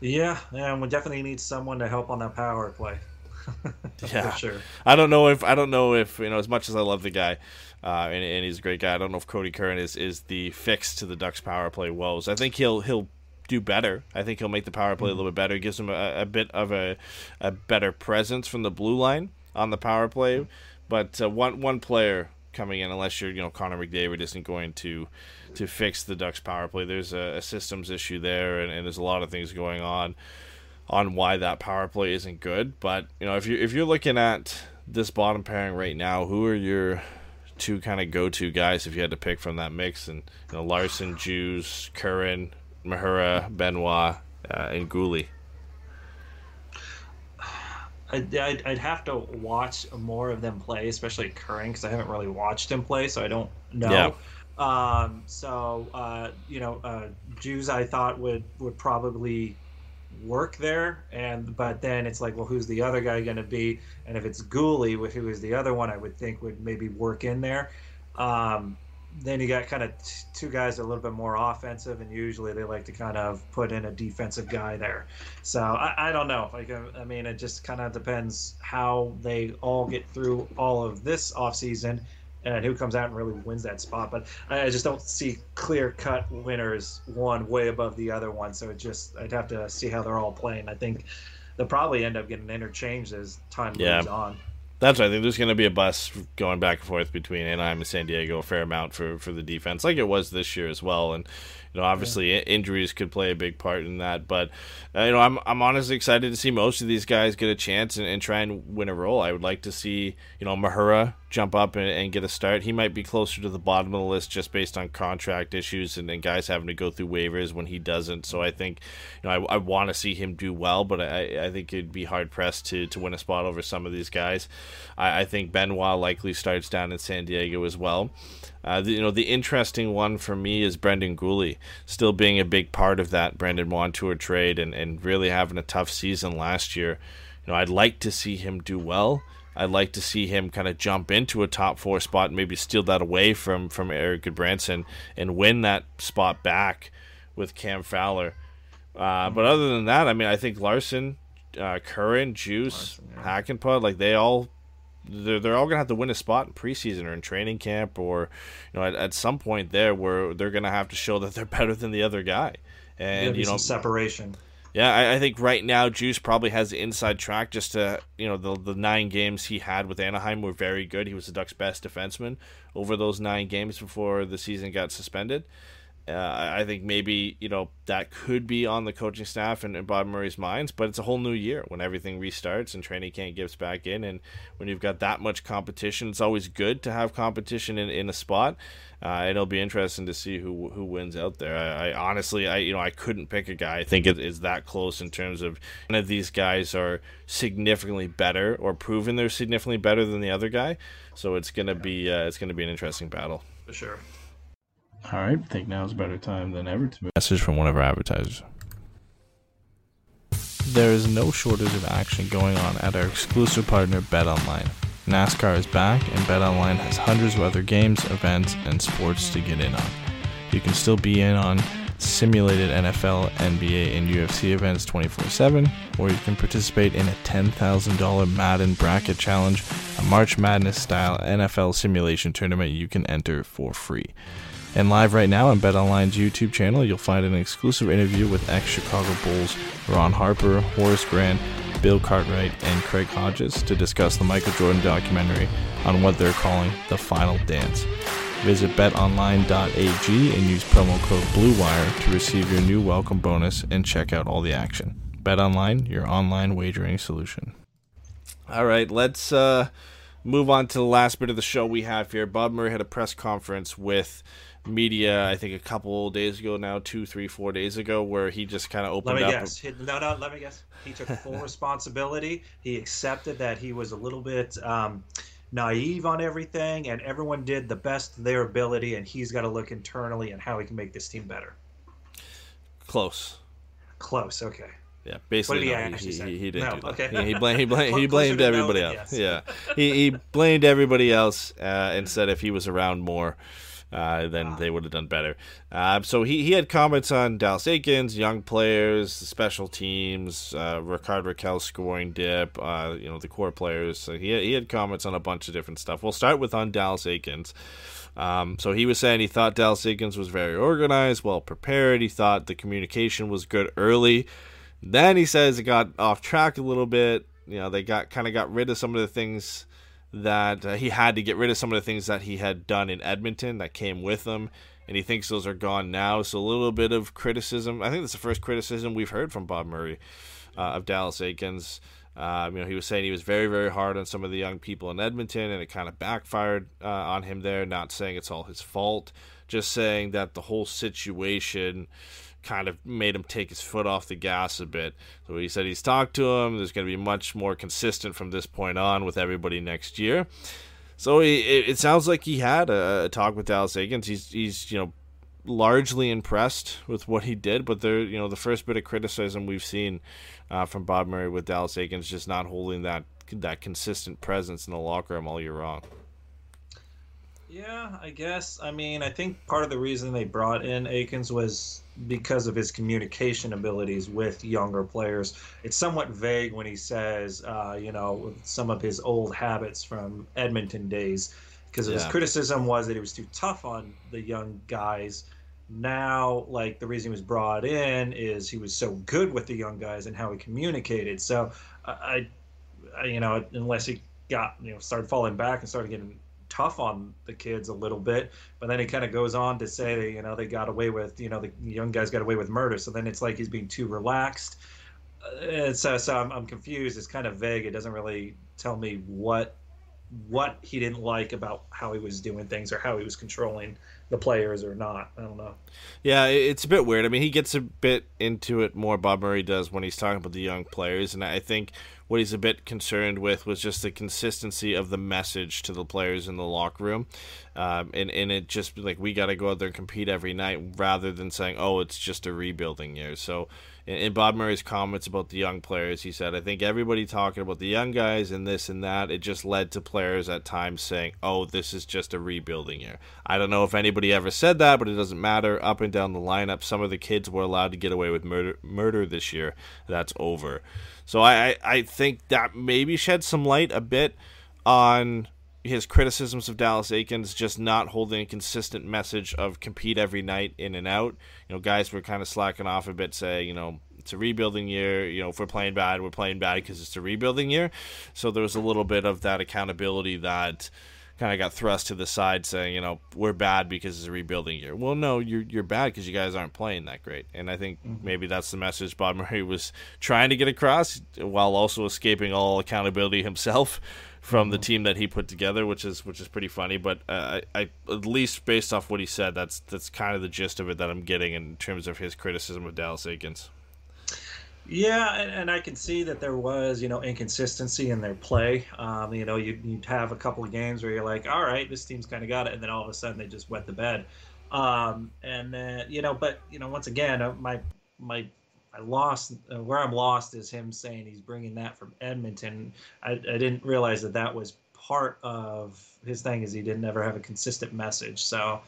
yeah, and we definitely need someone to help on that power play. Yeah. for sure. I don't know if I don't know if you know as much as I love the guy, uh, and, and he's a great guy. I don't know if Cody Curran is, is the fix to the Ducks power play woes. I think he'll he'll do better. I think he'll make the power play a little bit better. It gives him a, a bit of a a better presence from the blue line on the power play. But uh, one one player coming in, unless you're you know Connor McDavid, isn't going to to fix the Ducks power play. There's a, a systems issue there, and, and there's a lot of things going on on why that power play isn't good. But you know, if you if you're looking at this bottom pairing right now, who are your two kind of go to guys if you had to pick from that mix? And you know, Larsson, Djoos, Curran, Mahura, Benoit, uh, and Guhle. I'd, I'd, I'd have to watch more of them play, especially Curran, because I haven't really watched him play, so I don't know. Um, so uh, you know, uh, Djoos I thought would would probably work there, and but then it's like, well, who's the other guy going to be? And if it's Guhle, who is the other one, I would think would maybe work in there. Um, then you got kind of t- two guys a little bit more offensive, and usually they like to kind of put in a defensive guy there. So I, I don't know. Like I, I mean, it just kind of depends how they all get through all of this offseason and who comes out and really wins that spot. But I, I just don't see clear cut winners one way above the other one. So it just I'd have to see how they're all playing. I think they'll probably end up getting interchanged as time Yeah. moves on. That's right. I think there's going to be a bus going back and forth between Anaheim and San Diego a fair amount for, for the defense, like it was this year as well. And you know, obviously i injuries could play a big part in that. But uh, you know, I'm I'm honestly excited to see most of these guys get a chance and, and try and win a role. I would like to see you know Mahura jump up and, and get a start. He might be closer to the bottom of the list just based on contract issues and, and guys having to go through waivers when he doesn't. So I think you know I, I want to see him do well, but I, I think it'd be hard pressed to, to win a spot over some of these guys. I, I think Benoit likely starts down in San Diego as well. Uh, the, you know, the interesting one for me is Brendan Guhle, still being a big part of that Brandon Montour trade and, and really having a tough season last year. You know, I'd like to see him do well. I'd like to see him kind of jump into a top four spot, and maybe steal that away from from Erik Gudbranson and win that spot back with Cam Fowler. Uh, but other than that, I mean, I think Larsson, uh, Curran, Djoos, Hakanpää, like they all they're, they're all gonna have to win a spot in preseason or in training camp or you know at, at some point there where they're gonna have to show that they're better than the other guy and you know separation. Yeah I, I think right now Djoos probably has the inside track just to you know the the nine games he had with Anaheim were very good. He was the Ducks best defenseman over those nine games before the season got suspended uh, I think maybe you know that could be on the coaching staff and, and Bob Murray's minds, but it's a whole new year when everything restarts and training camp gets back in, and when you've got that much competition, it's always good to have competition in, in a spot. Uh, it'll be interesting to see who who wins out there. I, I honestly, I you know, I couldn't pick a guy. I think it is that close in terms of none of these guys are significantly better or proven they're significantly better than the other guy. So it's gonna be uh, it's gonna be an interesting battle. For sure. All right, I think now is a better time than ever to move. Message from one of our advertisers. There is no shortage of action going on at our exclusive partner BetOnline. NASCAR is back, and BetOnline has hundreds of other games, events, and sports to get in on. You can still be in on simulated NFL, NBA, and UFC events 24 7, or you can participate in a $10,000 Madden Bracket Challenge, a March Madness style NFL simulation tournament you can enter for free. And live right now on BetOnline's YouTube channel, you'll find an exclusive interview with ex Chicago Bulls Ron Harper, Horace Grant, Bill Cartwright, and Craig Hodges to discuss the Michael Jordan documentary on what they're calling the Final Dance. Visit betonline.ag and use promo code BLUEWIRE to receive your new welcome bonus and check out all the action. BetOnline, your online wagering solution. All right, let's uh, move on to the last bit of the show we have here. Bob Murray had a press conference with media, I think a couple days ago now, two, three, four days ago, where he just kind of opened up. Let me up. guess. No, no. Let me guess. He took full responsibility. He accepted that he was a little bit um, naive on everything, and everyone did the best of their ability. And he's got to look internally and how he can make this team better. Close. Close. Okay. Yeah, basically, did he no, he, he, he didn't No, do that. okay. He, he blamed he, blamed he blamed everybody else. yes. Yeah, he, he blamed everybody else uh, and said if he was around more, uh, then they would have done better. Uh, so he, he had comments on Dallas Eakins, young players, special teams, uh, Rickard Rakell scoring dip, uh, you know the core players. So he he had comments on a bunch of different stuff. We'll start with on Dallas Eakins. Um, so he was saying he thought Dallas Eakins was very organized, well prepared. He thought the communication was good early. Then he says it got off track a little bit. You know, they got kind of got rid of some of the things that uh, he had to get rid of some of the things that he had done in Edmonton that came with him, and he thinks those are gone now. So a little bit of criticism. I think that's the first criticism we've heard from Bob Murray uh, of Dallas Eakins. Um, you know, he was saying he was very, very hard on some of the young people in Edmonton, and it kind of backfired uh, on him there. Not saying it's all his fault, just saying that the whole situation kind of made him take his foot off the gas a bit. So he said he's talked to him. There's going to be much more consistent from this point on with everybody next year. So he, it, sounds like he had a, a talk with Dallas Eakins. He's he's you know largely impressed with what he did, but there you know the first bit of criticism we've seen uh, from Bob Murray with Dallas Eakins just not holding that that consistent presence in the locker room all year long. Yeah, I guess. I mean, I think part of the reason they brought in Eakins was because of his communication abilities with younger players. It's somewhat vague when he says, uh, you know, some of his old habits from Edmonton days, because his criticism was that he was too tough on the young guys. Now, like the reason he was brought in is he was so good with the young guys and how he communicated. So, I, I you know, unless he got you know started falling back and started getting tough on the kids a little bit but then he kind of goes on to say you know they got away with you know the young guys got away with murder. So then it's like he's being too relaxed. Uh, and so, so I'm, I'm confused. It's kind of vague. It doesn't really tell me what what he didn't like about how he was doing things or how he was controlling the players or not i don't know Yeah, it's a bit weird. I mean, he gets a bit into it more. Bob Murray does when he's talking about the young players, and I think what he's a bit concerned with was just the consistency of the message to the players in the locker room, um, and and it just like we got to go out there and compete every night, rather than saying, oh, it's just a rebuilding year. So. In, Bob Murray's comments about the young players, he said, I think everybody talking about the young guys and this and that, it just led to players at times saying, oh, this is just a rebuilding year. I don't know if anybody ever said that, but it doesn't matter. Up and down the lineup, some of the kids were allowed to get away with murder, murder this year. That's over. So I, I, I think that maybe shed some light a bit on his criticisms of Dallas Eakins just not holding a consistent message of compete every night in and out. You know, guys were kind of slacking off a bit, saying, you know, it's a rebuilding year. You know, if we're playing bad, we're playing bad because it's a rebuilding year. So there was a little bit of that accountability that kind of got thrust to the side, saying, you know, we're bad because it's a rebuilding year. Well, no, you're you're bad because you guys aren't playing that great. And I think mm-hmm. maybe that's the message Bob Murray was trying to get across, while also escaping all accountability himself from the team that he put together, which is which is pretty funny. But uh, I, I at least based off what he said, that's that's kind of the gist of it that I'm getting in terms of his criticism of Dallas Eakins. Yeah, and, and I can see that there was, you know, inconsistency in their play. Um, you know, you'd, you'd have a couple of games where you're like, all right, this team's kind of got it, and then all of a sudden they just wet the bed. Um, and then, you know, but you know, once again, uh, my my I lost uh, where I'm lost is him saying he's bringing that from Edmonton. I, I didn't realize that that was part of his thing is he didn't ever have a consistent message. So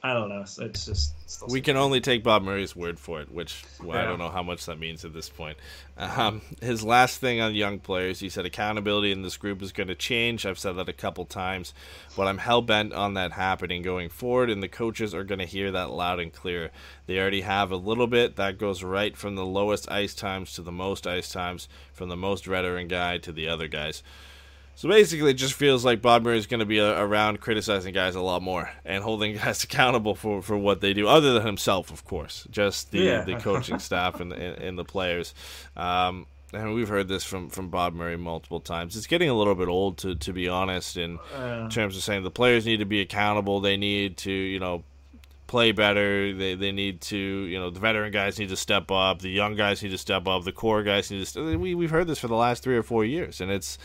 I don't know. It's just still We can only take Bob Murray's word for it, which well, I don't know how much that means at this point. Um, his last thing on young players, he said accountability in this group is going to change. I've said that a couple times, but I'm hell bent on that happening going forward, and the coaches are going to hear that loud and clear. They already have a little bit that goes right from the lowest ice times to the most ice times, from the most veteran guy to the other guys. So basically, it just feels like Bob Murray is going to be uh around criticizing guys a lot more and holding guys accountable for, for what they do, other than himself, of course. Just the, Yeah. the coaching staff and, and, and the players. Um, and we've heard this from, from Bob Murray multiple times. It's getting a little bit old, to, to be honest, in Uh, terms of saying the players need to be accountable. They need to, you know, play better. They they need to, you know, the veteran guys need to step up. The young guys need to step up. The core guys need to. St- we we've heard this for the last three or four years, and it's,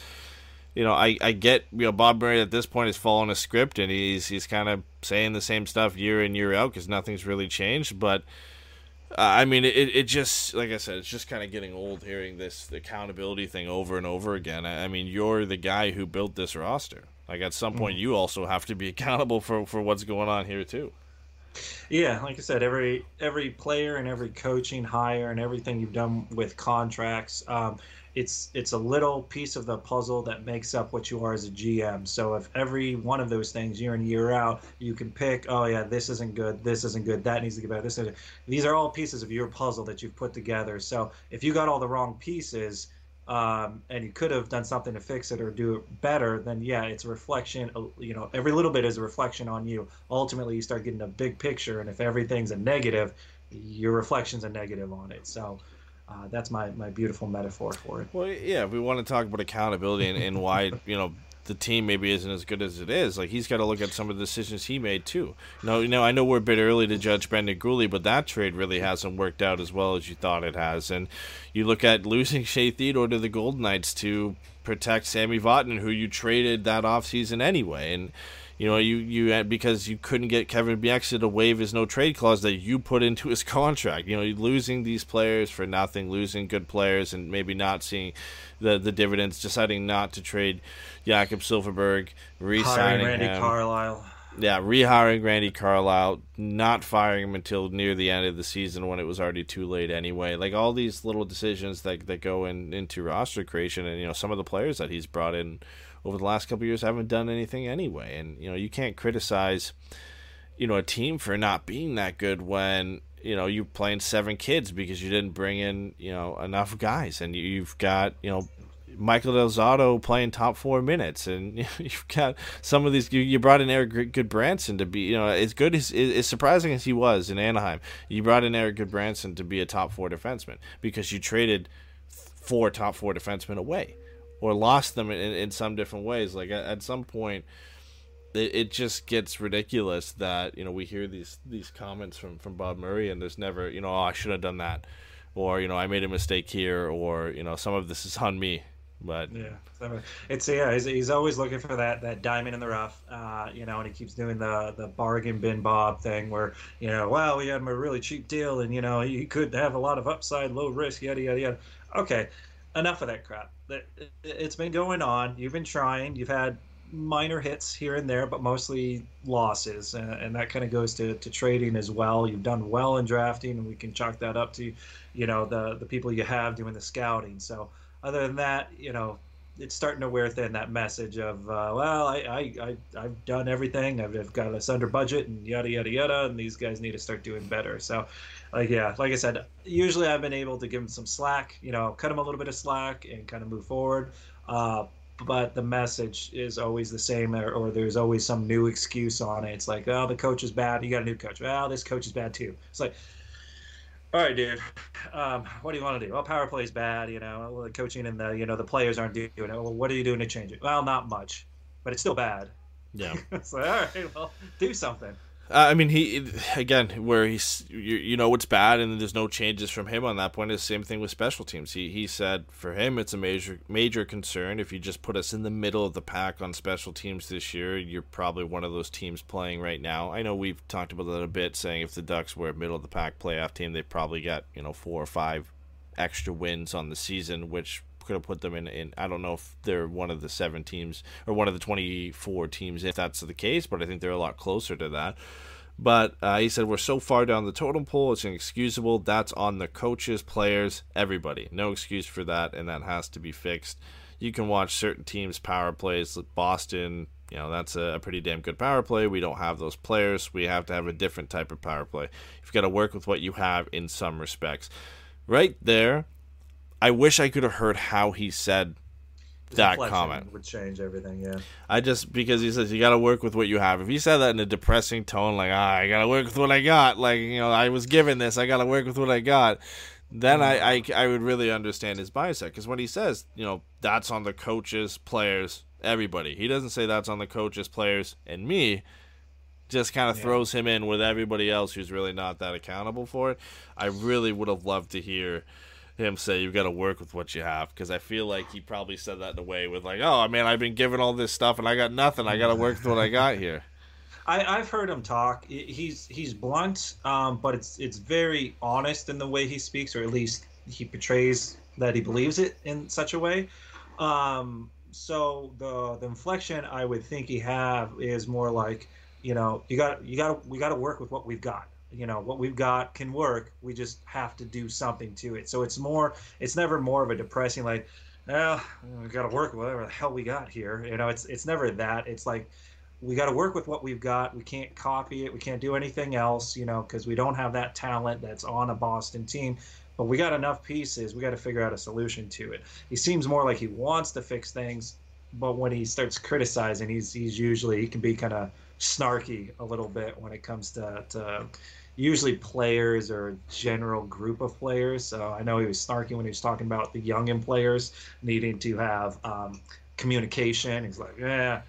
you know, I, I get you know Bob Murray at this point is following a script and he's he's kind of saying the same stuff year in year out because nothing's really changed, but. Uh, I mean, it, it just like I said, it's just kind of getting old hearing this accountability thing over and over again. I, I mean, you're the guy who built this roster. Like at some point, you also have to be accountable for for what's going on here too. Yeah, like I said, every every player and every coaching hire and everything you've done with contracts, um, it's it's a little piece of the puzzle that makes up what you are as a GM. So if every one of those things year in year out, you can pick, oh yeah, this isn't good, this isn't good, that needs to get better. This isn't. These are all pieces of your puzzle that you've put together. So if you got all the wrong pieces, um, and you could have done something to fix it or do it better, then yeah, it's a reflection. uh, You know, every little bit is a reflection on you. Ultimately, you start getting a big picture, and if everything's a negative, your reflection's a negative on it. So uh, that's my my beautiful metaphor for it. Well, yeah, we want to talk about accountability and, and why you know the team maybe isn't as good as it is. Like he's got to look at some of the decisions he made too. Know, you know, I know we're a bit early to judge Brendan Guhle, but that trade really hasn't worked out as well as you thought it has. And you look at losing Shea Theodore to the Golden Knights to protect Sami Vatanen, who you traded that offseason anyway, and. You know, you you because you couldn't get Kevin Bieksa to waive his no trade clause that you put into his contract. You know, losing these players for nothing, losing good players, and maybe not seeing the the dividends. Deciding not to trade Jakob Silfverberg, re-signing Randy him. Carlyle. Yeah, rehiring Randy Carlyle, not firing him until near the end of the season when it was already too late anyway. Like all these little decisions that that go in into roster creation, and you know some of the players that he's brought in over the last couple of years haven't done anything anyway. And you know you can't criticize, you know, a team for not being that good when you know you're playing seven kids because you didn't bring in you know enough guys, and you- you've got you know Michael Del Zotto playing top four minutes, and you've got some of these. You, you brought in Erik Gudbranson to be, you know, as good as as surprising as he was in Anaheim. You brought in Erik Gudbranson to be a top four defenseman because you traded four top four defensemen away, or lost them in, in some different ways. Like at, at some point, it, it just gets ridiculous that you know we hear these these comments from from Bob Murray, and there's never you know oh, I should have done that, or you know I made a mistake here, or you know some of this is on me. But Yeah, it's yeah. He's, he's always looking for that that diamond in the rough, uh, you know, and he keeps doing the the bargain bin Bob thing, where you know, well, we had him a really cheap deal, and you know, he could have a lot of upside, low risk, yada yada yada. Okay, enough of that crap. It- it's been going on. You've been trying. You've had minor hits here and there, but mostly losses, and, that kind of goes to, to trading as well. You've done well in drafting, and we can chalk that up to, you know, the the people you have doing the scouting. So other than that, you know, it's starting to wear thin that message of, uh, well, I, I, I, I've done everything. I've, I've got us under budget and yada, yada, yada. And these guys need to start doing better. So, like, yeah, like I said, usually I've been able to give them some slack, you know, cut them a little bit of slack and kind of move forward. Uh, but the message is always the same, or, or there's always some new excuse on it. It's like, oh, the coach is bad. You got a new coach. Well, this coach is bad too. It's like, all right, dude. Um, what do you want to do? Well, power play is bad. You know, well, the coaching and the you know the players aren't doing it. Well, what are you doing to change it? Well, not much, but it's still bad. yeah. it's like, all right, well, do something. Uh, I mean, he again, where he's you, you know it's bad, and there's no changes from him on that point. It's the same thing with special teams. He he said for him it's a major major concern. If you just put us in the middle of the pack on special teams this year, you're probably one of those teams playing right now. I know we've talked about that a bit, saying if the Ducks were a middle of the pack playoff team, they probably got you know four or five extra wins on the season, which could have put them in, in I don't know if they're one of the seven teams or one of the 24 teams if that's the case, but I think they're a lot closer to that. But uh, he said we're so far down the totem pole, it's inexcusable. That's on the coaches, players, everybody. No excuse for that, and that has to be fixed. You can watch certain teams' power plays. Boston, you know, that's a pretty damn good power play. We don't have those players. We have to have a different type of power play. You've got to work with what you have in some respects. Right there, I wish I could have heard how he said that comment. would change everything. Yeah. I just because he says you got to work with what you have. If he said that in a depressing tone, like ah, I got to work with what I got, like you know, I was given this, I got to work with what I got, then I, I I would really understand his mindset. Because when he says, you know, that's on the coaches, players, everybody, he doesn't say that's on the coaches, players, and me. Just kind of throws him in with everybody else who's really not that accountable for it. I really would have loved to hear him say you've got to work with what you have because I feel like he probably said that in a way with like, oh man, I've been given all this stuff and I got nothing. I got to work with what I got here. I, I've heard him talk. He's he's blunt, um, but it's it's very honest in the way he speaks, or at least he portrays that he believes it in such a way. Um, so the the inflection I would think he have is more like, you know, you got you got we got to work with what we've got. You know, what we've got can work. We just have to do something to it. So it's more. It's never more of a depressing like, well, we got to work with whatever the hell we got here. You know, it's it's never that. It's like we got to work with what we've got. We can't copy it. We can't do anything else, you know, because we don't have that talent that's on a Boston team. But we got enough pieces. We got to figure out a solution to it. He seems more like he wants to fix things, but when he starts criticizing, he's he's usually he can be kind of snarky a little bit when it comes to, to usually players or general group of players. So I know he was snarky when he was talking about the youngin players needing to have um, communication. He's like, yeah,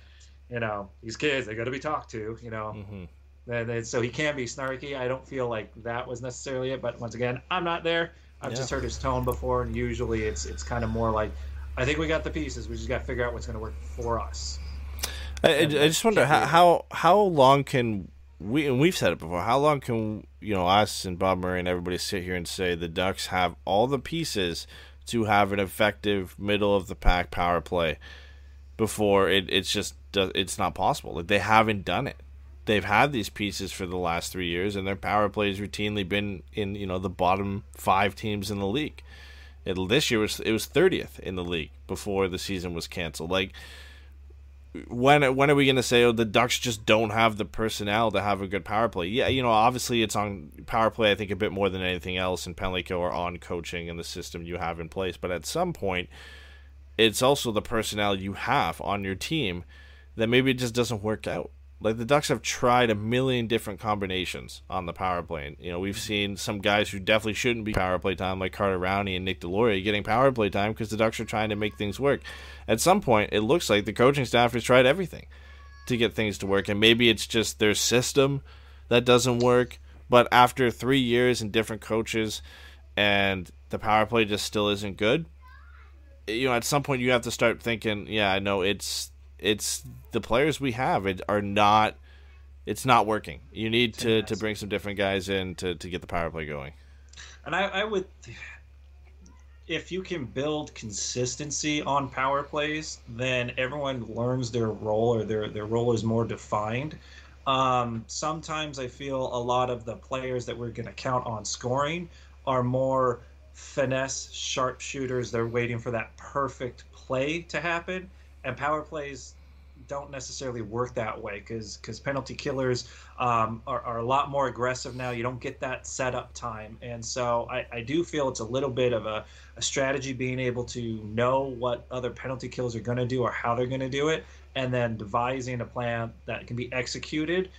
you know, these kids they got to be talked to. You know, Mhm. and, and so he can be snarky. I don't feel like that was necessarily it, but once again, I'm not there. I've Yeah. just heard his tone before, and usually it's it's kind of more like, I think we got the pieces. We just got to figure out what's going to work for us. I, I, I just wonder how, how how long can we and we've said it before. How long can you know us and Bob Murray and everybody sit here and say the Ducks have all the pieces to have an effective middle of the pack power play before it it's just it's not possible. Like they haven't done it. They've had these pieces for the last three years, and their power play has routinely been in you know the bottom five teams in the league. It, this year was it was thirtieth in the league before the season was canceled. Like when when are we going to say oh the Ducks just don't have the personnel to have a good power play? Yeah, you know, obviously it's on power play. I think a bit more than anything else in penalty or on coaching and the system you have in place. But at some point, it's also the personnel you have on your team that maybe it just doesn't work out. Like the Ducks have tried a million different combinations on the power play. You know, we've seen some guys who definitely shouldn't be power play time, like Carter Rowney and Nic Deslauriers, getting power play time because the Ducks are trying to make things work. At some point, it looks like the coaching staff has tried everything to get things to work, and maybe it's just their system that doesn't work. But after three years and different coaches, and the power play just still isn't good, you know, at some point you have to start thinking, yeah, I know it's it's the players we have it are not it's not working. You need to, to bring some different guys in to, to get the power play going. And I, I would, if you can build consistency on power plays, then everyone learns their role or their, their role is more defined. Um, sometimes I feel a lot of the players that we're going to count on scoring are more finesse sharpshooters. They're waiting for that perfect play to happen, and power plays don't necessarily work that way because because penalty killers um, are, are a lot more aggressive now. You don't get that setup time, and so I, I do feel it's a little bit of a, a strategy being able to know what other penalty kills are going to do or how they're going to do it, and then devising a plan that can be executed.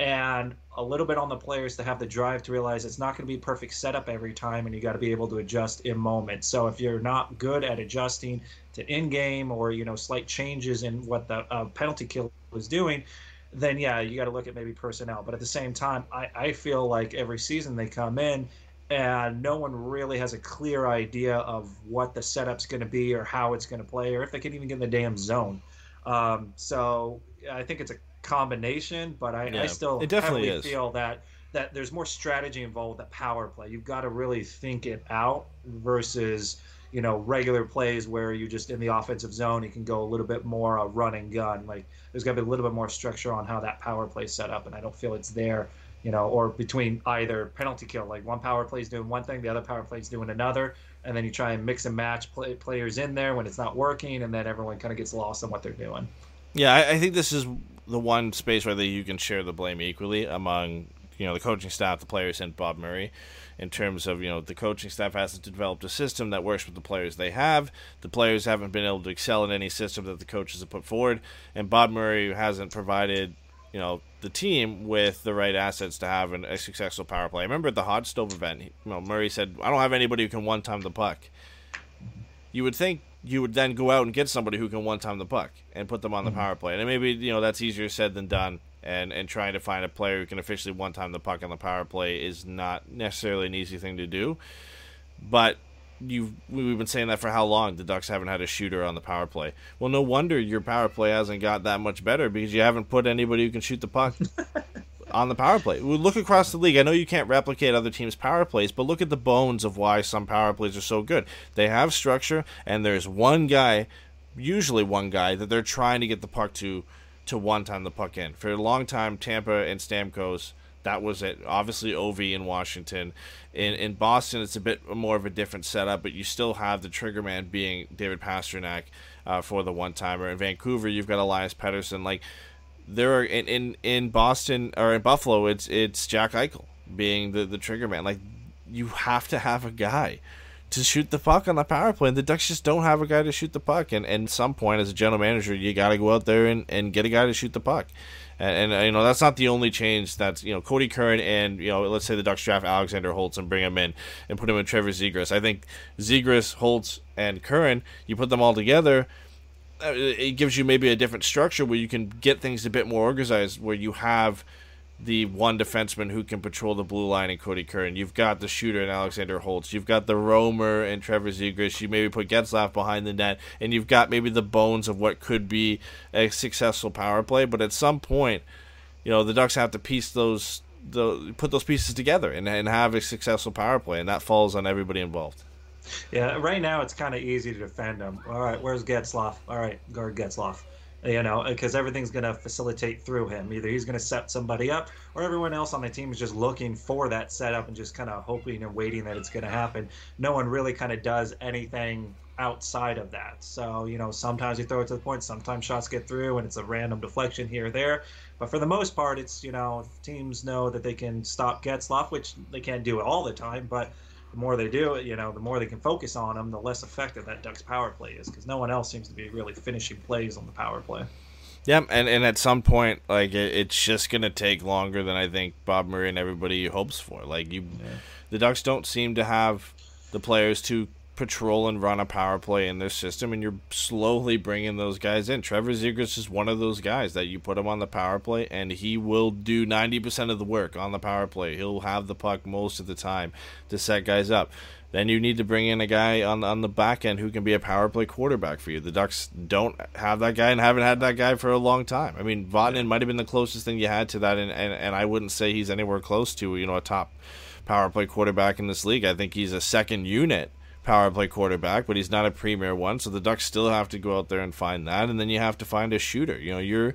And a little bit on the players to have the drive to realize it's not going to be perfect setup every time, and you got to be able to adjust in moment. So if you're not good at adjusting to in game or you know slight changes in what the uh, penalty kill is doing, then yeah, you got to look at maybe personnel. But at the same time, I, I feel like every season they come in and no one really has a clear idea of what the setup's going to be or how it's going to play or if they can even get in the damn zone. Um, so I think it's a combination, but I, Yeah, I still it definitely heavily is. feel that that there's more strategy involved with the power play. You've got to really think it out versus you know regular plays where you just in the offensive zone you can go a little bit more a run and gun. Like there's got to be a little bit more structure on how that power play is set up, and I don't feel it's there. You know, or between either penalty kill, like one power play is doing one thing, the other power play is doing another, and then you try and mix and match play, players in there when it's not working, and then everyone kind of gets lost on what they're doing. Yeah, I, I think this is the one space where you can share the blame equally among you know the coaching staff, the players, and Bob Murray. In terms of you know the coaching staff hasn't developed a system that works with the players they have. The players haven't been able to excel in any system that the coaches have put forward, and Bob Murray hasn't provided you know the team with the right assets to have an, a successful power play. I remember at the hot stove event, you know, Murray said, "I don't have anybody who can one time the puck." You would think you would then go out and get somebody who can one time the puck and put them on the mm-hmm. power play. And maybe you know that's easier said than done. And and trying to find a player who can officially one time the puck on the power play is not necessarily an easy thing to do. But you've we've been saying that for how long? The Ducks haven't had a shooter on the power play. Well, no wonder your power play hasn't got that much better because you haven't put anybody who can shoot the puck on the power play. We look across the league. I know you can't replicate other teams' power plays, but look at the bones of why some power plays are so good. They have structure, and there's one guy, usually one guy, that they're trying to get the puck to to one time the puck in. For a long time, Tampa and Stamkos, that was it. Obviously, Ov in Washington. In in Boston, it's a bit more of a different setup, but you still have the trigger man being David Pastrnak uh, for the one timer. In Vancouver, you've got Elias Pettersson. Like there are in, in in Boston or in Buffalo, it's it's Jack Eichel being the the trigger man. Like you have to have a guy to shoot the puck on the power play, the Ducks just don't have a guy to shoot the puck. And, and at some point, as a general manager, you got to go out there and, and get a guy to shoot the puck. And, and, you know that's not the only change. That's you know Cody Curran and you know let's say the Ducks draft Alexander Holtz and bring him in and put him in Trevor Zegras. I think Zegras, Holtz, and Curran, you put them all together Uh, it gives you maybe a different structure where you can get things a bit more organized where you have the one defenseman who can patrol the blue line in Cody Curran. You've got the shooter in Alexander Holtz. You've got the roamer and Trevor Zegras. You maybe put Getzlaf behind the net, and you've got maybe the bones of what could be a successful power play. But at some point, you know the Ducks have to piece those, the put those pieces together and, and have a successful power play, and that falls on everybody involved. Yeah, right now it's kind of easy to defend him. All right, where's Getzlaf? All right, guard Getzlaf. You know, because everything's going to facilitate through him. Either he's going to set somebody up, or everyone else on the team is just looking for that setup and just kind of hoping and waiting that it's going to happen. No one really kind of does anything outside of that. So, you know, sometimes you throw it to the point, sometimes shots get through and it's a random deflection here or there. But for the most part, it's, you know, teams know that they can stop Getzlaf, which they can't do it all the time, but the more they do it, you know, the more they can focus on them, the less effective that Ducks power play is because no one else seems to be really finishing plays on the power play. Yeah, and, and at some point, like it, it's just gonna take longer than I think Bob Murray and everybody hopes for. Like you, yeah. the Ducks don't seem to have the players to patrol and run a power play in their system, and you're slowly bringing those guys in. Trevor Zegras is one of those guys that you put him on the power play, and he will do 90% of the work on the power play. He'll have the puck most of the time to set guys up. Then you need to bring in a guy on on the back end who can be a power play quarterback for you. The Ducks don't have that guy and haven't had that guy for a long time. I mean, Vatanen might have been the closest thing you had to that, and, and, and I wouldn't say he's anywhere close to you know a top power play quarterback in this league. I think he's a second unit power play quarterback, but he's not a premier one. So the Ducks still have to go out there and find that, and then you have to find a shooter. You know, you're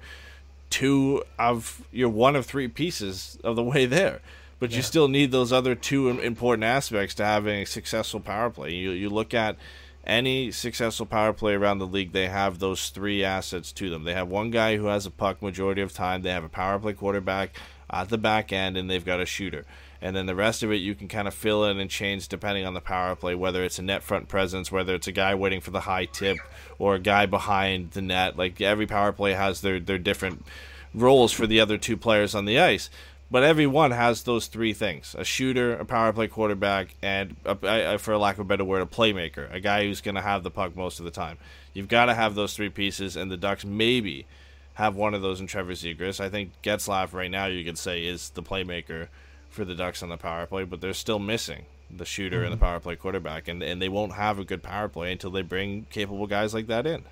two of you're one of three pieces of the way there, but yeah. you still need those other two important aspects to having a successful power play. You you look at any successful power play around the league, they have those three assets to them. They have one guy who has a puck majority of time. They have a power play quarterback at the back end, and they've got a shooter and then the rest of it you can kind of fill in and change depending on the power play, whether it's a net front presence, whether it's a guy waiting for the high tip, or a guy behind the net. Like every power play has their their different roles for the other two players on the ice. But every one has those three things: a shooter, a power play quarterback, and a, for lack of a better word, a playmaker, a guy who's going to have the puck most of the time. You've got to have those three pieces, and the Ducks maybe have one of those in Trevor Zegras. I think Getzlaf right now you could say is the playmaker for the Ducks on the power play, but they're still missing the shooter mm-hmm. and the mm-hmm. power play quarterback, and and they won't have a good power play until they bring capable guys like that in.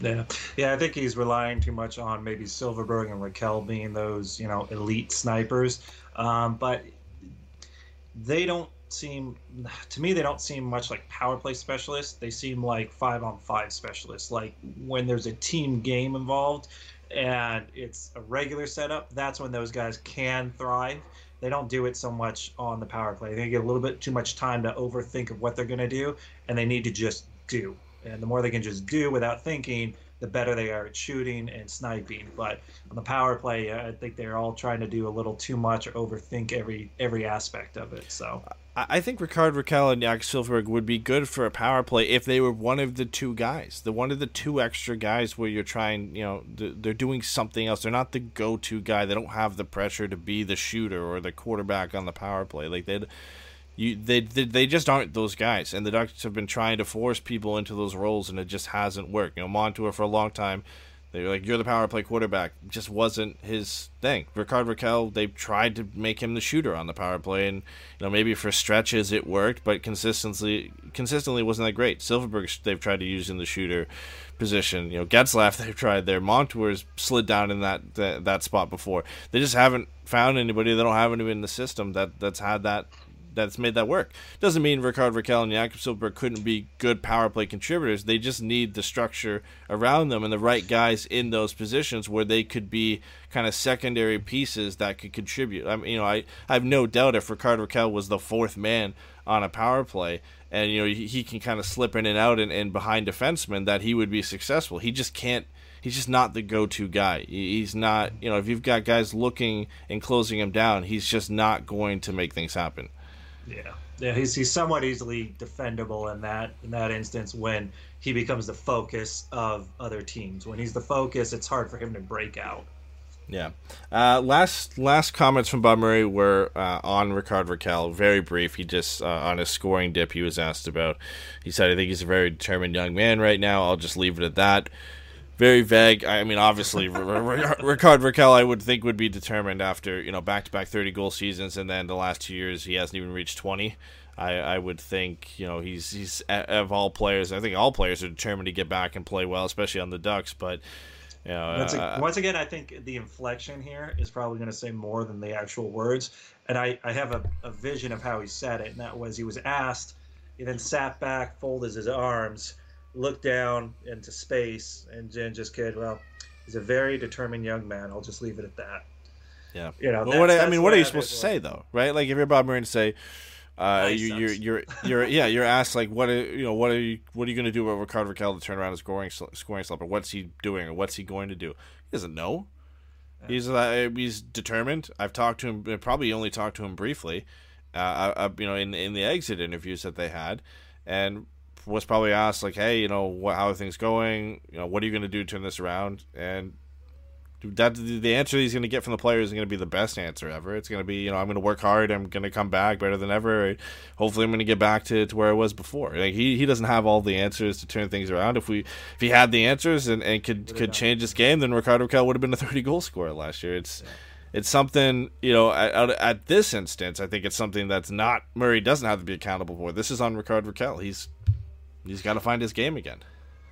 Yeah, yeah, I think he's relying too much on maybe Silfverberg and Rakell being those you know elite snipers, um, but they don't seem to me they don't seem much like power play specialists. They seem like five on five specialists. Like when there's a team game involved and it's a regular setup, that's when those guys can thrive they don't do it so much on the power play. They get a little bit too much time to overthink of what they're going to do, and they need to just do. And the more they can just do without thinking, the better they are at shooting and sniping. But on the power play, I think they're all trying to do a little too much or overthink every every aspect of it. So I think Rickard Rakell and Jack Silfverberg would be good for a power play if they were one of the two guys, the one of the two extra guys where you're trying, you know, they're doing something else. They're not the go-to guy. They don't have the pressure to be the shooter or the quarterback on the power play. Like they, you, they, they, they just aren't those guys. And the Ducks have been trying to force people into those roles, and it just hasn't worked. You know, Montour for a long time They were like, "You're the power play quarterback." Just wasn't his thing. Rickard Rakell, they tried to make him the shooter on the power play, and you know maybe for stretches it worked, but consistently, consistently wasn't that great. Silfverberg, they've tried to use in the shooter position. You know, Getzlaf, they've tried there. Montour's slid down in that, that that spot before. They just haven't found anybody. They don't have anybody in the system that that's had that that's made that work. Doesn't mean Rickard Rakell and Jakob Silfverberg couldn't be good power play contributors. They just need the structure around them and the right guys in those positions where they could be kind of secondary pieces that could contribute. I mean, you know, I, I have no doubt if Rickard Rakell was the fourth man on a power play and you know he, he can kind of slip in and out and, and behind defensemen that he would be successful. He just can't he's just not the go-to guy. He's not, you know, if you've got guys looking and closing him down, he's just not going to make things happen. Yeah, yeah, he's he's somewhat easily defendable in that in that instance when he becomes the focus of other teams. When he's the focus, it's hard for him to break out. Yeah. Uh, last last comments from Bob Murray were uh, on Rickard Rakell. Very brief. He just uh, on his scoring dip. He was asked about. He said, "I think he's a very determined young man right now. I'll just leave it at that." Very vague. I mean, obviously, Rickard Rakell, I would think, would be determined after you know back to back thirty goal seasons, and then the last two years he hasn't even reached twenty. I, I would think you know he's he's of all players. I think all players are determined to get back and play well, especially on the Ducks. But you know, Once, uh, once again, I think the inflection here is probably going to say more than the actual words. And I, I have a, a vision of how he said it, and that was he was asked, he then sat back, folded his arms, looked down into space, and then just kid, well, he's a very determined young man. I'll just leave it at that. Yeah. You know, Well, what I, I mean, the what are you supposed to visualize say though, right? Like if you're Bob Murray and say, uh, Nice, you, you're you're you're yeah, you're asked like, what are you know, what are you what are you going to do about Ricardo Rakell to turn around his scoring scoring slump, or what's he doing, or what's he going to do? He doesn't know. He's uh, he's determined. I've talked to him, uh, probably only talked to him briefly, uh, I, I, you know, in in the exit interviews that they had, and was probably asked like, hey, you know, what, how are things going? You know, what are you going to do to turn this around? And that the answer he's going to get from the players is going to be the best answer ever. It's going to be, you know, I'm going to work hard. I'm going to come back better than ever. Hopefully, I'm going to get back to, to where I was before. Like he, he doesn't have all the answers to turn things around. If we if he had the answers and, and could could change this game, then Ricardo Rakell would have been a 30 goal scorer last year. It's it's something you know at, at this instance. I think it's something that's not Murray doesn't have to be accountable for. This is on Ricardo Rakell. He's he's got to find his game again.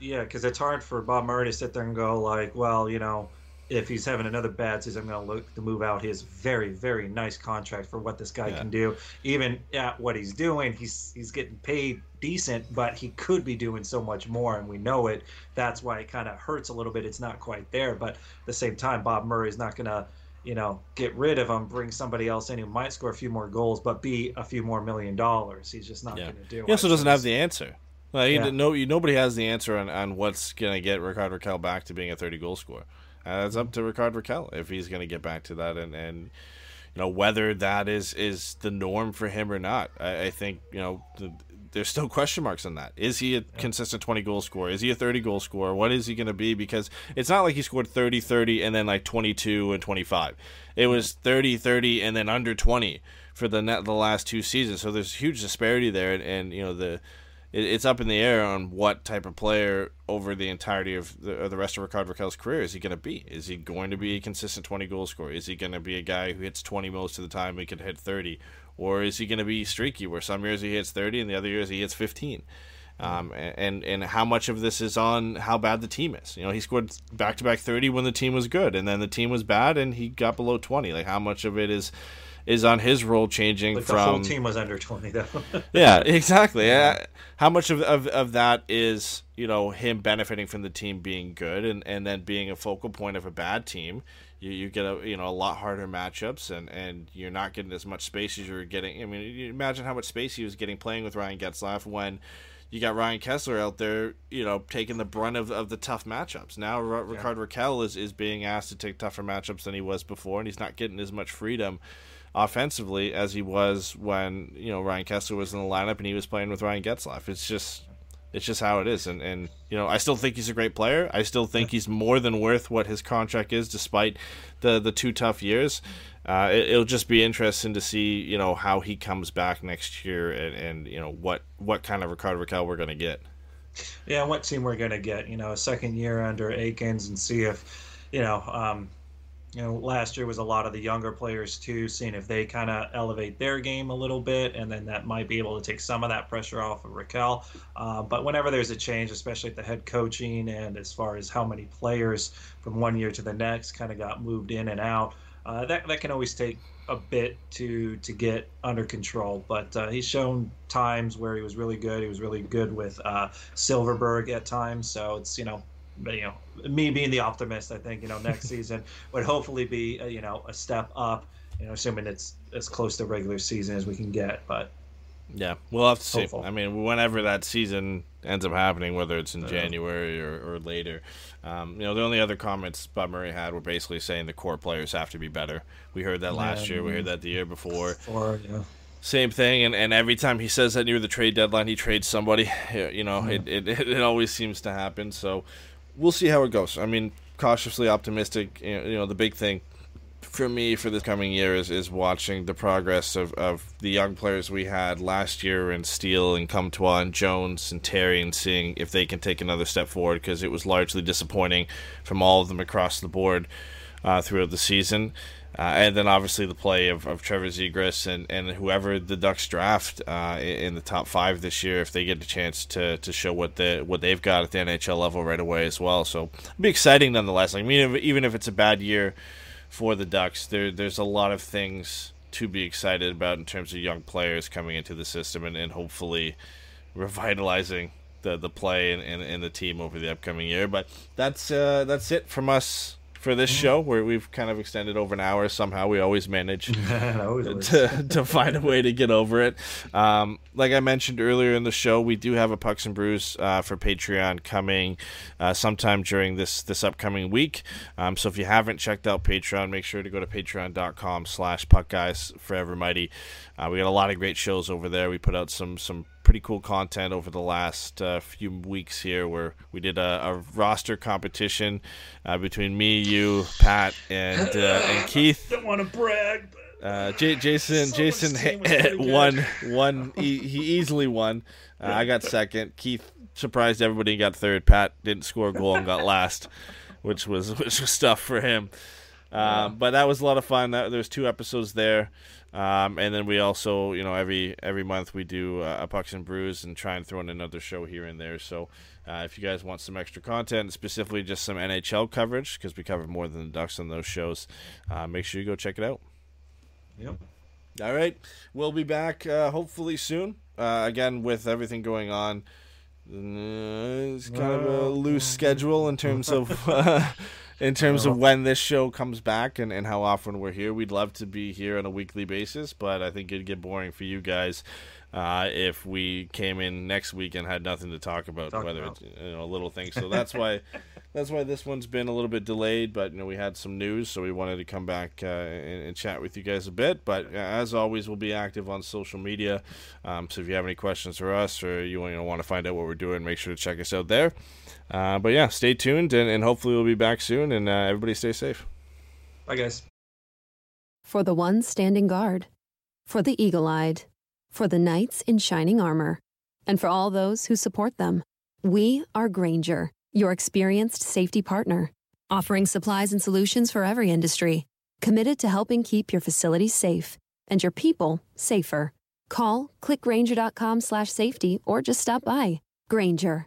Yeah, because it's hard for Bob Murray to sit there and go like, well, you know, if he's having another bad season, I'm going to look to move out his very, very nice contract for what this guy Yeah. can do. Even at what he's doing, he's he's getting paid decent, but he could be doing so much more, and we know it. That's why it kind of hurts a little bit. It's not quite there, but at the same time, Bob Murray's not going to, you know, get rid of him, bring somebody else in who might score a few more goals, but be a few more million dollars. He's just not Yeah. going to do. It. He also it. doesn't have the answer. Like, Yeah. no, you, nobody has the answer on, on what's going to get Ricardo Rakell back to being a 30 goal scorer. Uh, it's up to Ricardo Rakell if he's going to get back to that and, and you know whether that is is the norm for him or not. I, I think you know the, there's still question marks on that. Is he a consistent 20 goal scorer? Is he a 30 goal scorer? What is he going to be? Because it's not like he scored 30 30 and then like 22 and 25. It was 30 30 and then under 20 for the net the last two seasons. So there's huge disparity there and, and you know the it, it's up in the air on what type of player over the entirety of the, of the rest of Ricardo Rakell's career is he going to be? Is he going to be a consistent 20 goal scorer? Is he going to be a guy who hits 20 most of the time and can hit 30? Or is he going to be streaky where some years he hits 30 and the other years he hits 15? Um, and and how much of this is on how bad the team is? You know, he scored back to back 30 when the team was good, and then the team was bad, and he got below 20. Like how much of it is is on his role changing Like from the whole team was under 20, though. yeah, exactly. Yeah. How much of, of, of that is, you know, him benefiting from the team being good and, and then being a focal point of a bad team? You, you get a you know a lot harder matchups and, and you're not getting as much space as you're getting. I mean, you imagine how much space he was getting playing with Ryan Getzlaf when you got Ryan Kesler out there, you know, taking the brunt of, of the tough matchups. Now R- Ricardo Rakell is, is being asked to take tougher matchups than he was before, and he's not getting as much freedom offensively as he was when you know Ryan Kesler was in the lineup and he was playing with Ryan Getzlaf. It's just it's just how it is, and and you know I still think he's a great player. I still think he's more than worth what his contract is, despite the the two tough years. Uh, it, it'll just be interesting to see you know how he comes back next year and, and you know what what kind of Ricardo Rakell we're going to get. Yeah, what team we're gonna get? You know, a second year under Eakins, and see if, you know, um, you know, last year was a lot of the younger players too, seeing if they kind of elevate their game a little bit, and then that might be able to take some of that pressure off of Rakell. Uh, but whenever there's a change, especially at the head coaching and as far as how many players from one year to the next kind of got moved in and out, uh, that that can always take a bit to to get under control. But uh, he's shown times where he was really good. He was really good with uh, Silfverberg at times. So it's you know, you know, me being the optimist, I think you know next season would hopefully be uh, you know a step up. You know, assuming it's as close to regular season as we can get. But Yeah, we'll have to see. Hopeful. I mean, whenever that season ends up happening, whether it's in January or, or later, um, you know, the only other comments Bob Murray had were basically saying the core players have to be better. We heard that last Yeah, year. We heard that the year before. or you know, Same thing, and, and every time he says that near the trade deadline, he trades somebody. You know, it, it, it always seems to happen. So we'll see how it goes. I mean, cautiously optimistic. You know, the big thing for me for this coming year is, is watching the progress of, of the young players we had last year in Steele and Comtois and Jones and Terry and seeing if they can take another step forward because it was largely disappointing from all of them across the board uh, throughout the season. Uh, and then obviously the play of, of Trevor Zegras and, and whoever the Ducks draft uh, in the top five this year, if they get a chance to, to show what the what they've got at the NHL level right away as well. So it'll be exciting nonetheless. I mean, even if it's a bad year for the Ducks, there there's a lot of things to be excited about in terms of young players coming into the system and, and hopefully revitalizing the the play and, and, and the team over the upcoming year. But that's uh, that's it from us for this show where we've kind of extended over an hour somehow we always manage always to, to find a way to get over it. Um, like I mentioned earlier in the show, we do have a Pucks and Brews uh, for Patreon coming uh, sometime during this this upcoming week. Um, so if you haven't checked out Patreon, make sure to go to patreon.com slash puck guys forever mighty. Uh, we got a lot of great shows over there. We put out some some pretty cool content over the last uh, few weeks here where we did a, a roster competition uh, between me, you, Pat, and uh, and Keith. don't want to brag, but Uh, J- Jason So Jason much team was pretty good. won won he, he easily won. Uh, I got second. Keith surprised everybody and got third. Pat didn't score a goal and got last, which was which was tough for him. Um, but that was a lot of fun. That, there's two episodes there, um, and then we also, you know, every every month we do uh, a pucks and brews and try and throw in another show here and there. So uh, if you guys want some extra content, specifically just some NHL coverage, because we cover more than the Ducks on those shows, uh, make sure you go check it out. yep. All right, we'll be back uh, hopefully soon. Uh, again, with everything going on, uh, it's kind of a loose schedule in terms of uh, in terms of when this show comes back and, and how often we're here. We'd love to be here on a weekly basis, but I think it'd get boring for you guys uh, if we came in next week and had nothing to talk about, Talk whether about. it's you know a little thing. So that's why. That's why this one's been a little bit delayed, but you know we had some news, so we wanted to come back uh, and, and chat with you guys a bit. But uh, as always, we'll be active on social media. Um, so if you have any questions for us or you, you know, want to find out what we're doing, make sure to check us out there. Uh, but yeah, stay tuned, and, and hopefully we'll be back soon. And uh, everybody stay safe. Bye, guys. For the ones standing guard, for the eagle eyed, for the knights in shining armor, and for all those who support them. We are Grainger, your experienced safety partner, offering supplies and solutions for every industry, committed to helping keep your facilities safe and your people safer. Call clickgranger.com slash safety or just stop by. Grainger,